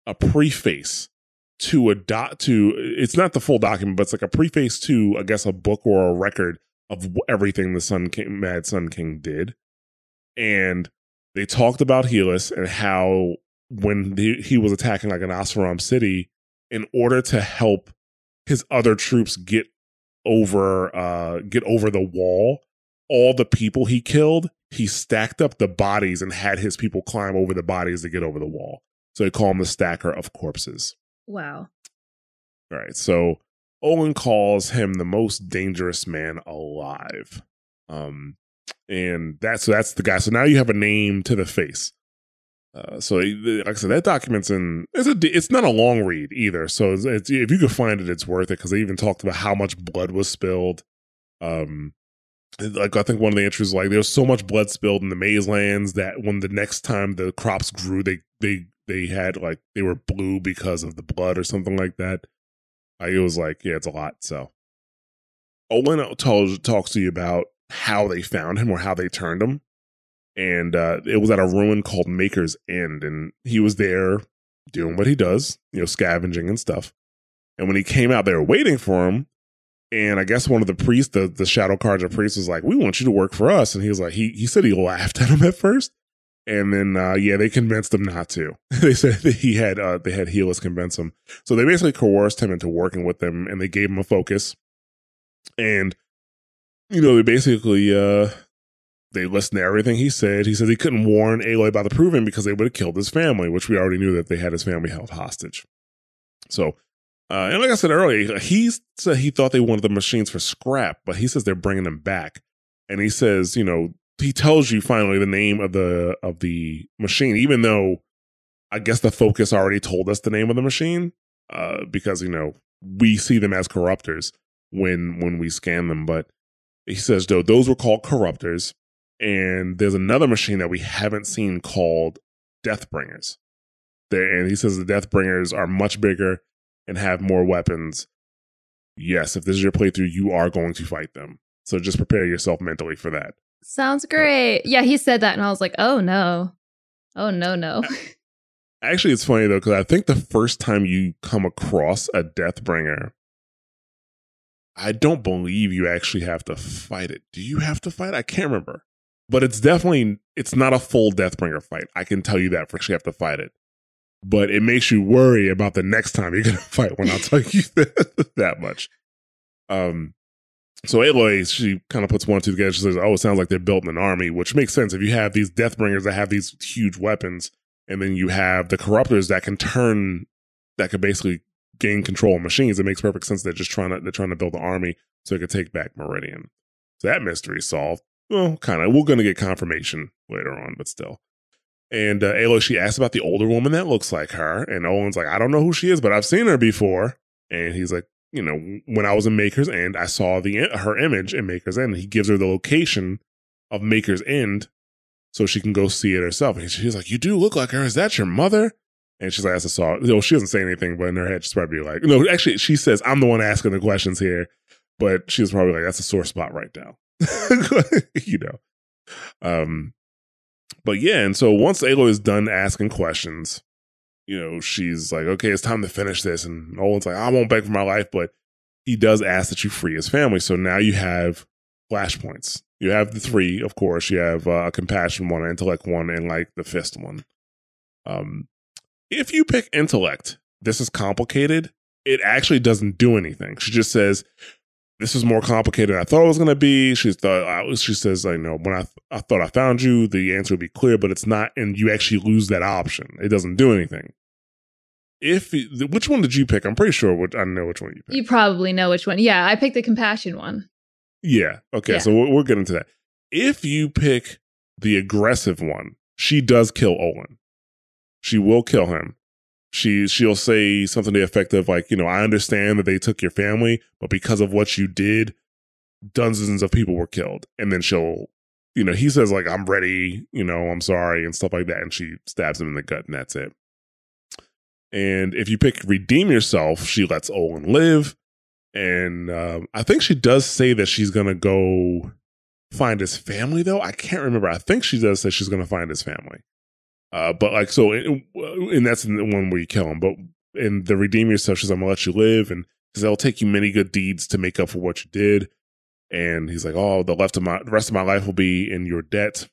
a preface to a dot to it's not the full document, but it's like a preface to I guess a book or a record of everything the Sun King, Mad Sun King did, and they talked about Helis and how when he, he was attacking like an Oseram city, in order to help his other troops get over uh get over the wall, all the people he killed, he stacked up the bodies and had his people climb over the bodies to get over the wall. So they call him the stacker of corpses. Wow. All right. So Olin calls him the most dangerous man alive. Um, and that's so that's the guy. So now you have a name to the face. Uh, so like I said, that document's in. It's a. It's not a long read either. So it's, it's, if you could find it, it's worth it because they even talked about how much blood was spilled. Um, like I think one of the entries like there was so much blood spilled in the maize lands that when the next time the crops grew, they they they had like they were blue because of the blood or something like that. I it was like yeah, it's a lot. So Olin tells talks to you about how they found him or how they turned him and uh, it was at a ruin called Maker's End, and he was there doing what he does, you know, scavenging and stuff. And when he came out, they were waiting for him. And I guess one of the priests, the, the Shadow Carja priest, was like, "We want you to work for us." And he was like, he he said he laughed at him at first, and then uh, yeah, they convinced him not to. they said that he had uh, they had Helis convince him, so they basically coerced him into working with them, and they gave him a focus. And you know, they basically uh, they listened to everything he said. He said he couldn't warn Aloy about the proving because they would have killed his family, which we already knew that they had his family held hostage. So, uh, and like I said earlier, he said he thought they wanted the machines for scrap, but he says they're bringing them back. And he says, you know, he tells you finally the name of the of the machine, even though I guess the focus already told us the name of the machine, uh, because you know we see them as corruptors when when we scan them. But he says though those were called corruptors and there's another machine that we haven't seen called Deathbringers. And he says the Deathbringers are much bigger and have more weapons. Yes, if this is your playthrough, you are going to fight them. So just prepare yourself mentally for that. Sounds great. Yeah, he said that, and I was like, oh no. Oh no, no. Actually, it's funny though, because I think the first time you come across a Deathbringer, I don't believe you actually have to fight it. Do you have to fight? I can't remember but it's definitely it's not a full Deathbringer fight. I can tell you that for sure. You have to fight it, but it makes you worry about the next time you're gonna fight one. I'll tell you that, much. Um, so Aloy, she kind of puts one two together. She says, "Oh, it sounds like they're built in an army," which makes sense if you have these Deathbringers that have these huge weapons, and then you have the Corruptors that can turn, that can basically gain control of machines. It makes perfect sense. They're just trying to they're trying to build an army so they could take back Meridian. So that mystery solved. Well, kind of. We're going to get confirmation later on, but still. And uh, she asks about the older woman that looks like her. And Olin's like, I don't know who she is, but I've seen her before. And he's like, you know, when I was in Maker's End, I saw the her image in Maker's End. He gives her the location of Maker's End so she can go see it herself. And she's like, You do look like her. Is that your mother? And she's like, a saw. No, she doesn't say anything, but in her head, she's probably like, No, actually, she says, I'm the one asking the questions here. But she was probably like, That's a sore spot right now. you know. Um, but yeah, and so once Aloy is done asking questions, you know, she's like, okay, it's time to finish this. And Olin's like, I won't beg for my life, but he does ask that you free his family. So now you have flashpoints. You have the three, of course. You have uh, a compassion one, an intellect one, and like the fist one. Um, if you pick intellect, this is complicated. It actually doesn't do anything. She just says, this is more complicated than I thought it was going to be. She thought she says, I know when I th- I thought I found you, the answer would be clear, but it's not, and you actually lose that option. It doesn't do anything. If which one did you pick? I'm pretty sure. Which, I know which one you picked. You probably know which one. Yeah, I picked the compassion one. Yeah. Okay. Yeah. So we'll, we'll get into that. If you pick the aggressive one, she does kill Olin. She will kill him she she'll say something to the effect of like, you know, I understand that they took your family, but because of what you did, dozens of people were killed. And then she'll, you know, he says like, I'm ready, you know, I'm sorry and stuff like that, and she stabs him in the gut, and that's it. And if you pick redeem yourself, she lets Olin live, and um, I think she does say that she's gonna go find his family though. I can't remember. I think she does say she's gonna find his family. Uh, but like so, and that's the one where you kill him. But in the redeem yourself, she's I'm gonna let you live, and because it'll take you many good deeds to make up for what you did. And he's like, oh, the left of my the rest of my life will be in your debt.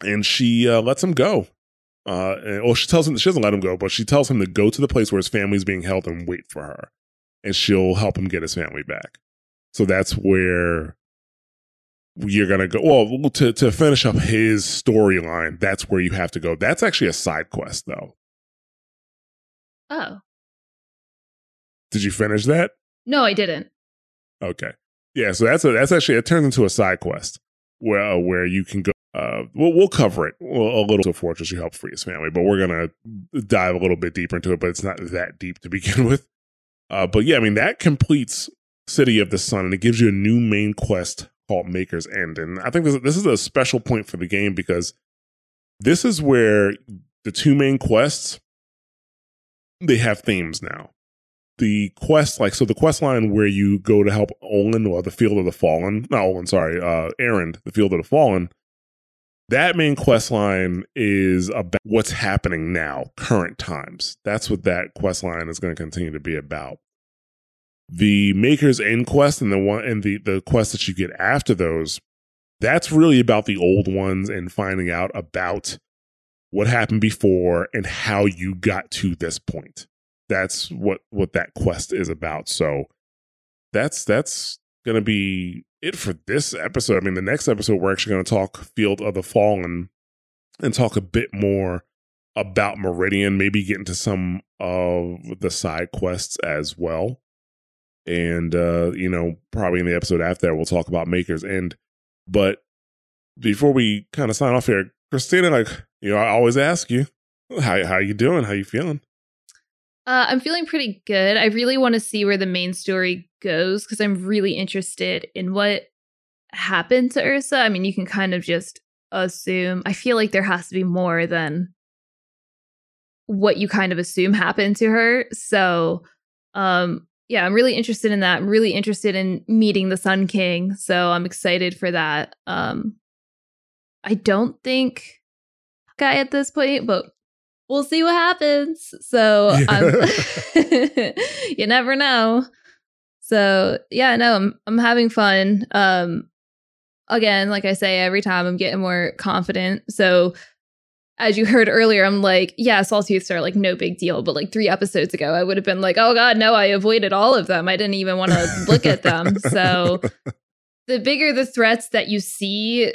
And she uh, lets him go. Uh, and, well, she tells him she doesn't let him go, but she tells him to go to the place where his family's being held and wait for her, and she'll help him get his family back. So that's where you're gonna go well to to finish up his storyline that's where you have to go. That's actually a side quest though. Oh. Did you finish that? No i didn't. Okay. Yeah so that's a, that's actually it turns into a side quest where uh, where you can go uh, we'll, we'll cover it a little to Fortress You Help Free His Family, but we're to dive a little bit deeper into it, but it's not that deep to begin with. Uh, but yeah, I mean, that completes City of the Sun and it gives you a new main quest called Maker's End. And I think this, this is a special point for the game because this is where the two main quests they have themes now. The quest, like so, the quest line where you go to help Olin or the Field of the Fallen, not Olin, sorry, uh, Erend, the Field of the Fallen. That main quest line is about what's happening now, current times. That's what that quest line is going to continue to be about. The Maker's End quest and the one and the the quest that you get after those, that's really about the old ones and finding out about what happened before and how you got to this point. That's what what that quest is about. So that's that's going to be it for this episode. I mean, the next episode we're actually going to talk Field of the Fallen and talk a bit more about Meridian, maybe get into some of the side quests as well. And uh, you know, probably in the episode after that we'll talk about Maker's End But before we kind of sign off here, Christina, like you know, I always ask you, how how you doing? How you feeling? Uh, I'm feeling pretty good. I really want to see where the main story goes because I'm really interested in what happened to Ursa. I mean, you can kind of just assume. I feel like there has to be more than what you kind of assume happened to her. So, um, yeah, I'm really interested in that. I'm really interested in meeting the Sun King. So I'm excited for that. Um, I don't think guy at this point, but we'll see what happens. So um, you never know. So yeah, no, I'm I'm having fun. Um, again, like I say, every time I'm getting more confident. So as you heard earlier, I'm like, yeah, sawtooths are like no big deal. But like three episodes ago, I would have been like, oh god, no, I avoided all of them. I didn't even want to look at them. So the bigger the threats that you see,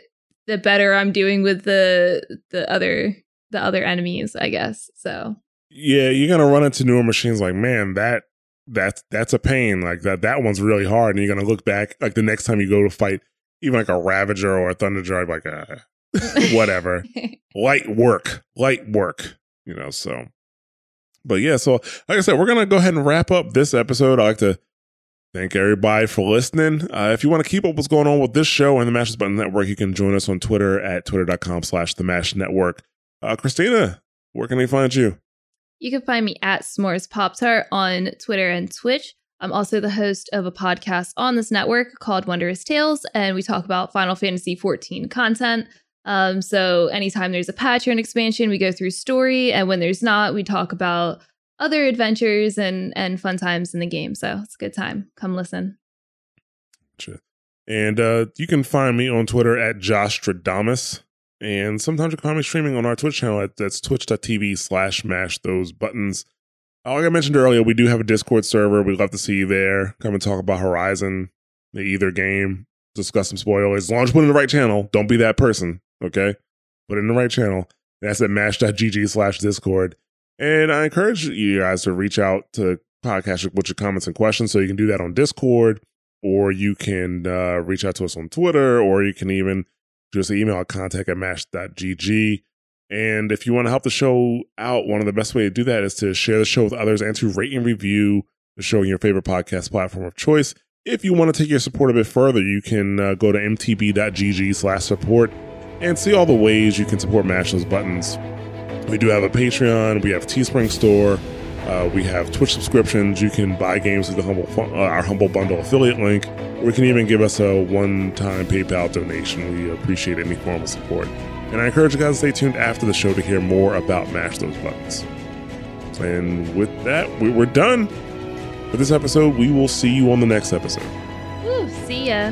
the better I'm doing with the the other the other enemies, I guess. So yeah, you're gonna run into newer machines like, man, that that's that's a pain. Like that that one's really hard, and you're gonna look back like the next time you go to fight, even like a Ravager or a Thunderjaw, like uh, whatever, light work, light work, you know. So, but yeah, so like I said, we're gonna go ahead and wrap up this episode. I like to Thank everybody for listening. Uh, if you want to keep up what's going on with this show and the Mashes Button Network, you can join us on Twitter at twitter.com slash the Mash Network. Uh, Christina, where can they find you? You can find me at S'mores Pop Tart on Twitter and Twitch. I'm also the host of a podcast on this network called Wondrous Tales, and we talk about Final Fantasy XIV content. Um, so anytime there's a patch or an expansion, we go through story, and when there's not, we talk about other adventures and and fun times in the game. So it's a good time. Come listen. Gotcha. And uh, you can find me on Twitter at Josh Stradamus. And sometimes you can find me streaming on our Twitch channel. At, that's twitch.tv slash mash those buttons. Uh, like I mentioned earlier, we do have a Discord server. We'd love to see you there. Come and talk about Horizon, the either game, discuss some spoilers. As long as you put in the right channel, don't be that person, okay? Put in the right channel. That's at mash.gg slash Discord. And I encourage you guys to reach out to podcast with your comments and questions. So you can do that on Discord, or you can uh, reach out to us on Twitter, or you can even just email contact at mash.gg. And if you want to help the show out, one of the best way to do that is to share the show with others and to rate and review the show on your favorite podcast platform of choice. If you want to take your support a bit further, you can uh, go to mtb.gg slash support and see all the ways you can support Mash Those Buttons. We do have a Patreon. We have Teespring store. Uh, we have Twitch subscriptions. You can buy games through the humble uh, our humble bundle affiliate link, or you can even give us a one-time PayPal donation. We appreciate any form of support. And I encourage you guys to stay tuned after the show to hear more about Mash Those Buttons. And with that, we, we're done for this episode. We will see you on the next episode. Woo, see ya.